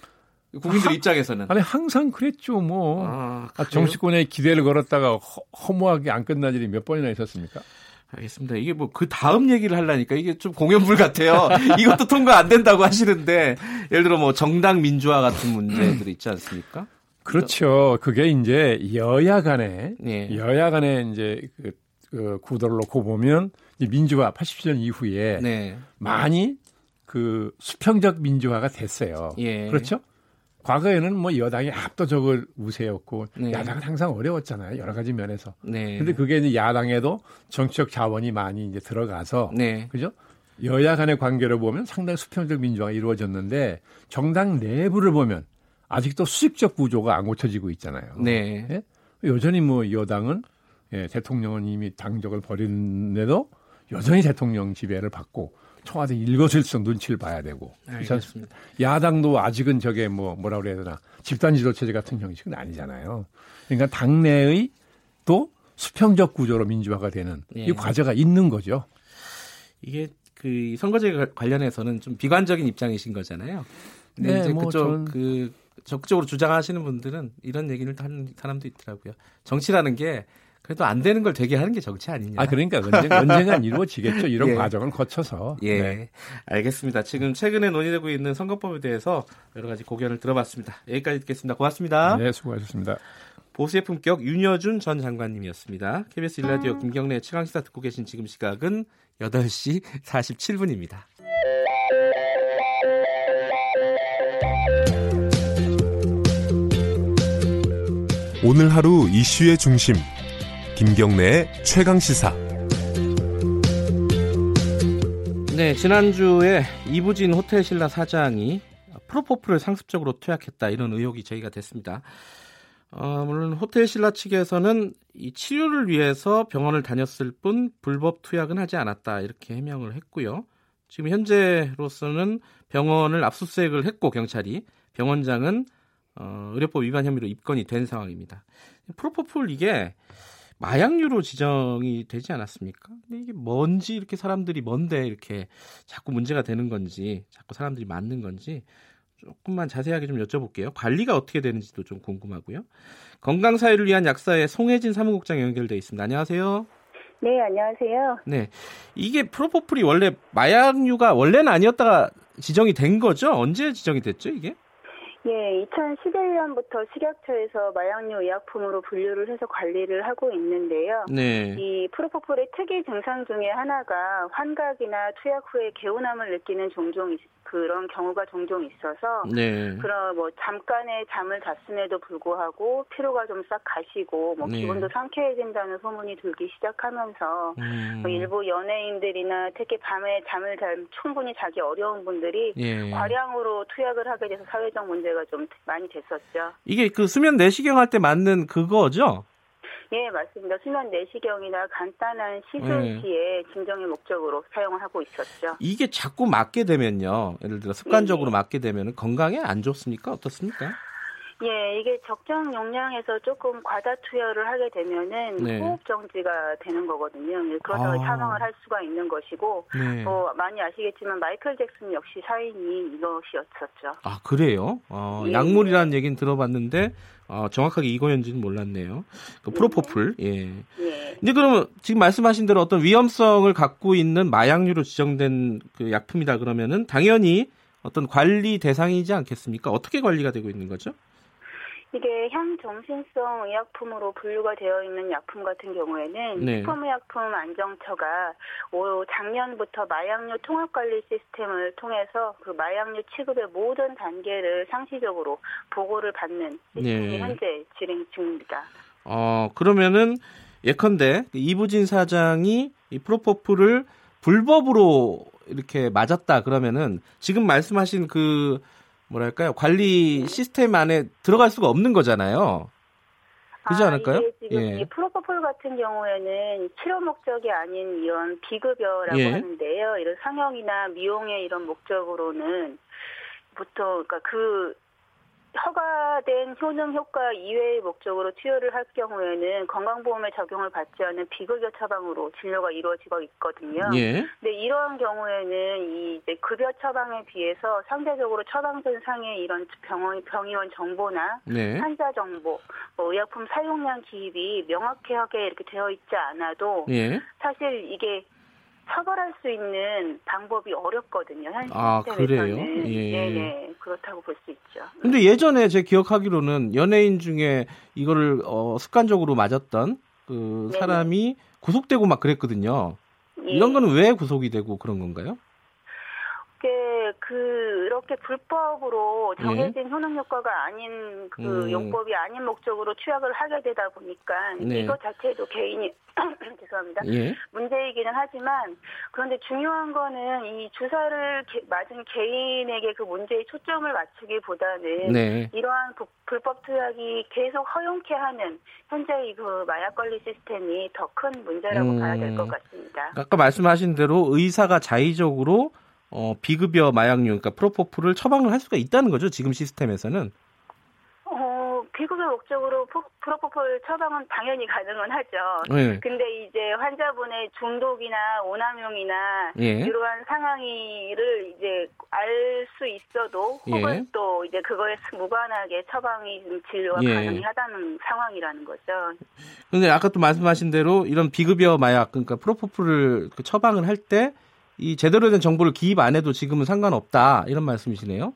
국민들 하, 입장에서는
아니 항상 그랬죠 뭐 아, 아, 정치권에 기대를 걸었다가 허, 무하게안 끝난 일이 몇 번이나 있었습니까?
알겠습니다. 이게 뭐 그 다음 얘기를 하려니까 이게 좀 공연불 같아요. 이것도 통과 안 된다고 하시는데 예를 들어 뭐 정당 민주화 같은 문제들이 있지 않습니까?
그렇죠. 그게 이제 여야 간에 네. 여야 간에 이제 그, 그 구도를 놓고 보면 민주화 87년 이후에 네. 많이 그 수평적 민주화가 됐어요. 예. 그렇죠? 과거에는 뭐 여당이 압도적으로 우세였고 네. 야당은 항상 어려웠잖아요. 여러 가지 면에서. 네. 근데 그게 이제 야당에도 정치적 자원이 많이 이제 들어가서 네. 그죠? 여야 간의 관계를 보면 상당히 수평적 민주화가 이루어졌는데 정당 내부를 보면 아직도 수직적 구조가 안 고쳐지고 있잖아요. 네. 예? 여전히 뭐 여당은 예, 대통령은 이미 당적을 버리는데도 여전히 대통령 지배를 받고 청와대 일거수일투족 눈치를 봐야 되고
알겠습니다.
야당도 아직은 저게 뭐 뭐라 그래야 되나 집단 지도 체제 같은 형식은 아니잖아요. 그러니까 당내의 또 수평적 구조로 민주화가 되는 예. 이 과제가 있는 거죠.
이게 그 선거제 관련해서는 좀 비관적인 입장이신 거잖아요. 근데 네, 이제 뭐 그쪽 전... 그 적극적으로 주장하시는 분들은 이런 얘기를 하는 사람도 있더라고요. 정치라는 게 그래도 안 되는 걸 되게 하는 게 정치 아니냐.
아, 그러니까 언젠, 언젠간 이루어지겠죠. 이런 예. 과정을 거쳐서.
예. 네. 알겠습니다. 지금 최근에 논의되고 있는 선거법에 대해서 여러 가지 고견을 들어봤습니다. 여기까지 듣겠습니다. 고맙습니다.
네, 수고하셨습니다.
보수의 품격 윤여준 전 장관님이었습니다. KBS 일라디오 김경래 최강시사 듣고 계신 지금 시각은 8시 47분입니다.
오늘 하루 이슈의 중심 김경래의 최강 시사.
네, 지난주에 이부진 호텔 신라 사장이 프로포폴을 상습적으로 투약했다 이런 의혹이 제기가 됐습니다. 어, 물론 호텔 신라 측에서는 이 치료를 위해서 병원을 다녔을 뿐 불법 투약은 하지 않았다 이렇게 해명을 했고요. 지금 현재로서는 병원을 압수수색을 했고 경찰이 병원장은 어, 의료법 위반 혐의로 입건이 된 상황입니다. 프로포폴 이게 마약류로 지정이 되지 않았습니까? 근데 이게 뭔지 이렇게 사람들이 뭔데 이렇게 자꾸 문제가 되는 건지 자꾸 사람들이 맞는 건지 조금만 자세하게 좀 여쭤볼게요. 관리가 어떻게 되는지도 좀 궁금하고요. 건강 사회를 위한 약사의 송혜진 사무국장 연결돼 있습니다. 안녕하세요.
네, 안녕하세요.
네. 이게 프로포폴이 원래 마약류가 원래는 아니었다가 지정이 된 거죠? 언제 지정이 됐죠, 이게?
예, 2011년부터 식약처에서 마약류 의약품으로 분류를 해서 관리를 하고 있는데요. 네. 이 프로포폴의 특이 증상 중에 하나가 환각이나 투약 후에 개운함을 느끼는 종종 그런 경우가 종종 있어서 네. 그런 뭐 잠깐의 잠을 잤음에도 불구하고 피로가 좀 싹 가시고 뭐 네. 기분도 상쾌해진다는 소문이 들기 시작하면서 음. 뭐 일부 연예인들이나 특히 밤에 잠을 잘 충분히 자기 어려운 분들이 예. 과량으로 투약을 하게 돼서 사회적 문제가 좀 많이 됐었죠.
이게 그 수면 내시경 할 때 맞는 그거죠?
예, 맞습니다. 수면 내시경이나 간단한 시술 시에 네. 진정의 목적으로 사용을 하고 있었죠.
이게 자꾸 맞게 되면요. 예를 들어 습관적으로 네. 맞게 되면 건강에 안 좋습니까? 어떻습니까?
예, 이게 적정 용량에서 조금 과다 투여를 하게 되면은 네. 호흡 정지가 되는 거거든요. 그러다가 아. 사망을 할 수가 있는 것이고, 네. 뭐 많이 아시겠지만 마이클 잭슨 역시 사인이 이것이었었죠.
아 그래요? 어, 예. 약물이라는 얘기는 들어봤는데 어, 정확하게 이거였는지는 몰랐네요. 그 프로포폴. 예. 예. 이제 그러면 지금 말씀하신 대로 어떤 위험성을 갖고 있는 마약류로 지정된 그 약품이다 그러면은 당연히 어떤 관리 대상이지 않겠습니까? 어떻게 관리가 되고 있는 거죠?
이게 향정신성 의약품으로 분류가 되어 있는 약품 같은 경우에는 네. 식품의약품 안정처가 작년부터 마약류 통합관리 시스템을 통해서 그 마약류 취급의 모든 단계를 상시적으로 보고를 받는 시스템이 네. 현재 진행 중입니다.
어 그러면은 예컨대 이부진 사장이 이 프로포프를 불법으로 이렇게 맞았다 그러면은 지금 말씀하신 그 뭐랄까요 관리 시스템 안에 들어갈 수가 없는 거잖아요. 그렇지 아, 않을까요?
지금 예. 이 프로포폴 같은 경우에는 치료 목적이 아닌 이런 비급여라고 예. 하는데요. 이런 상영이나 미용의 이런 목적으로는 보통 그러니까 그 허가된 효능 효과 이외의 목적으로 투여를 할 경우에는 건강보험에 적용을 받지 않은 비급여 처방으로 진료가 이루어지고 있거든요. 예. 근데 이러한 경우에는 이 이제 급여 처방에 비해서 상대적으로 처방전 상의 이런 병원 병의원 정보나 네. 환자 정보, 뭐 의약품 사용량 기입이 명확하게 이렇게 되어 있지 않아도 예. 사실 이게 처벌할 수 있는 방법이 어렵거든요. 현 아, 그래요? 예. 네, 네. 그렇다고 볼 수 있죠.
근데 예전에 제 기억하기로는 연예인 중에 이거를 어, 습관적으로 맞았던 그 네네. 사람이 구속되고 막 그랬거든요. 예. 이런 거는 왜 구속이 되고 그런 건가요?
그렇게 불법으로 정해진 네. 효능 효과가 아닌 그 음. 용법이 아닌 목적으로 취약을 하게 되다 보니까 네. 이것 자체도 개인이 죄송합니다. 예. 문제이기는 하지만 그런데 중요한 거는 이 주사를 게, 맞은 개인에게 그 문제의 초점을 맞추기보다는 네. 이러한 부, 불법 투약이 계속 허용케 하는 현재의 그 마약 관리 시스템이 더 큰 문제라고 음. 봐야 될 것 같습니다.
아까 말씀하신 대로 의사가 자의적으로 어, 비급여 마약류, 그러니까 프로포폴을 처방을 할 수가 있다는 거죠. 지금 시스템에서는.
어, 비급여 목적으로 프로포폴 처방은 당연히 가능은 하죠. 네. 근데 이제 환자분의 중독이나 오남용이나 예. 이러한 상황이를 이제 알 수 있어도 혹은 예. 또 이제 그거에 무관하게 처방이 진료가 예. 가능하다는 상황이라는 거죠.
근데 아까 또 말씀하신 대로 이런 비급여 마약, 그러니까 프로포폴을 그 처방을 할때 이 제대로 된 정보를 기입 안 해도 지금은 상관없다 이런 말씀이시네요.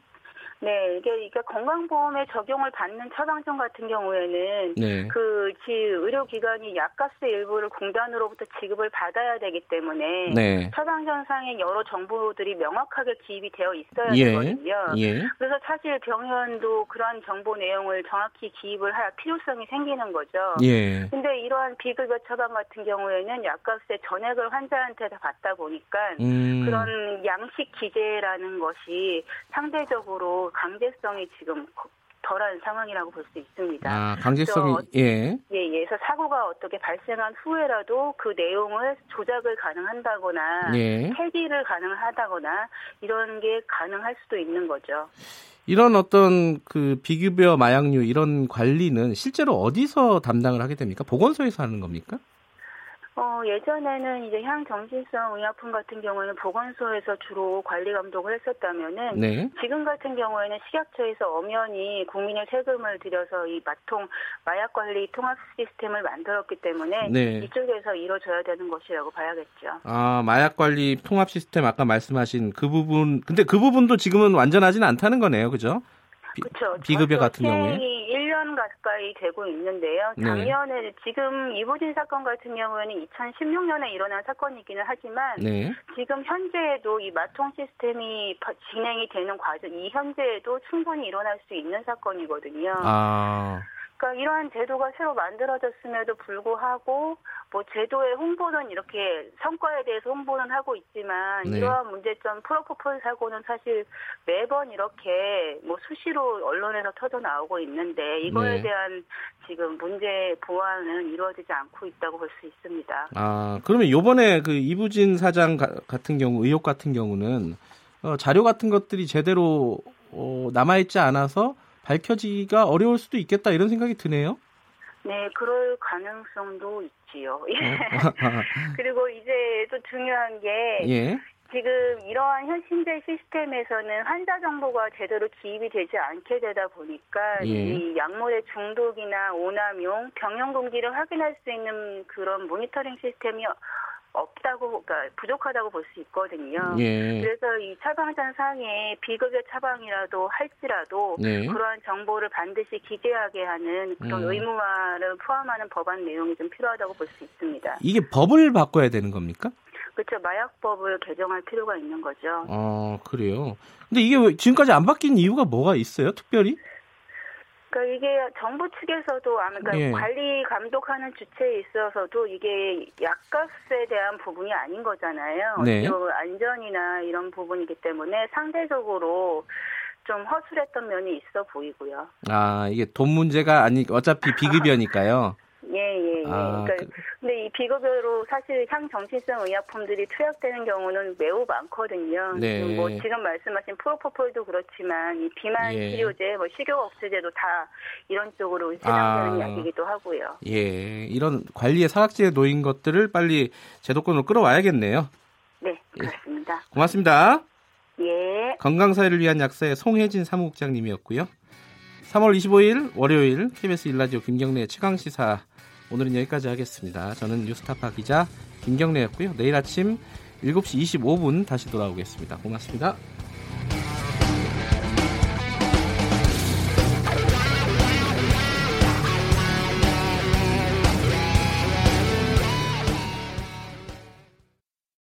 네, 이게, 이게 건강보험에 적용을 받는 처방전 같은 경우에는 네. 그 의료기관이 약값의 일부를 공단으로부터 지급을 받아야 되기 때문에 네. 처방전상의 여러 정보들이 명확하게 기입이 되어 있어야 예. 되거든요. 예. 그래서 사실 병원도 그러한 정보 내용을 정확히 기입을 할 필요성이 생기는 거죠. 예. 근데 이러한 비급여 처방 같은 경우에는 약값의 전액을 환자한테 다 받다 보니까 음. 그런 양식 기재라는 것이 상대적으로 강제성이 지금 덜한 상황이라고 볼 수 있습니다.
아, 강제성이 예.
예, 예. 그래서 사고가 어떻게 발생한 후에라도 그 내용을 조작을 가능한다거나 예. 폐기를 가능하다거나 이런 게 가능할 수도 있는 거죠.
이런 어떤 그 비급여 마약류 이런 관리는 실제로 어디서 담당을 하게 됩니까? 보건소에서 하는 겁니까?
어, 예전에는 이제 향정신성 의약품 같은 경우에는 보건소에서 주로 관리 감독을 했었다면은 네. 지금 같은 경우에는 식약처에서 엄연히 국민의 세금을 들여서 이 마통 마약 관리 통합 시스템을 만들었기 때문에 네. 이쪽에서 이루어져야 되는 것이라고 봐야겠죠.
아, 마약 관리 통합 시스템 아까 말씀하신 그 부분 근데 그 부분도 지금은 완전하지는 않다는 거네요. 그죠?
그렇죠.
비급여 같은 경우에
1년 가까이 되고 있는데요. 네. 작년에 네. 지금 이부진 사건 같은 경우에는 2016년에 일어난 사건이기는 하지만 네. 지금 현재에도 이 마통 시스템이 진행이 되는 과정, 이 현재에도 충분히 일어날 수 있는 사건이거든요. 아. 그러니까 이러한 제도가 새로 만들어졌음에도 불구하고 뭐 제도의 홍보는 이렇게 성과에 대해서 홍보는 하고 있지만 네. 이러한 문제점 프로포폴 사고는 사실 매번 이렇게 뭐 수시로 언론에서 터져 나오고 있는데 이거에 네. 대한 지금 문제 보완은 이루어지지 않고 있다고 볼 수 있습니다.
아 그러면 요번에 그 이부진 사장 같은 경우 의혹 같은 경우는 어, 자료 같은 것들이 제대로 어, 남아 있지 않아서 밝혀지기가 어려울 수도 있겠다 이런 생각이 드네요.
네, 그럴 가능성도 있지요. 어? 그리고 이제 또 중요한 게 예. 지금 이러한 현신제 시스템에서는 환자 정보가 제대로 기입이 되지 않게 되다 보니까 예. 이 약물의 중독이나 오남용, 병용 금기를 확인할 수 있는 그런 모니터링 시스템이 없다고, 그러니까 부족하다고 볼 수 있거든요. 예. 그래서 이 처방전 상에 비급여 처방이라도 할지라도 네. 그러한 정보를 반드시 기재하게 하는 그런 음. 의무화를 포함하는 법안 내용이 좀 필요하다고 볼 수 있습니다.
이게 법을 바꿔야 되는 겁니까?
그렇죠. 마약법을 개정할 필요가 있는 거죠.
아, 그래요. 근데 이게 지금까지 안 바뀐 이유가 뭐가 있어요? 특별히?
그러니까 이게 정부 측에서도 그러니까 예. 관리 감독하는 주체에 있어서도 이게 약값에 대한 부분이 아닌 거잖아요. 네. 안전이나 이런 부분이기 때문에 상대적으로 좀 허술했던 면이 있어 보이고요.
아 이게 돈 문제가 아니 어차피 비급여니까요.
예, 예, 예. 아, 그러니까, 그... 근데 이 비급여로 사실 향정신성 의약품들이 투약되는 경우는 매우 많거든요. 네. 뭐 지금 말씀하신 프로포폴도 그렇지만 이 비만 예. 치료제, 뭐 식욕 억제제도 다 이런 쪽으로 사용되는 아, 약이기도 하고요.
예, 이런 관리에 사각지에 놓인 것들을 빨리 제도권으로 끌어와야겠네요.
네, 그렇습니다. 예.
고맙습니다.
예.
건강사회를 위한 약사의 송혜진 사무국장님이었고요. 3월 25일 월요일 KBS 일라디오 김경래 최강 시사 오늘은 여기까지 하겠습니다. 저는 뉴스타파 기자 김경래였고요. 내일 아침 7시 25분 다시 돌아오겠습니다. 고맙습니다.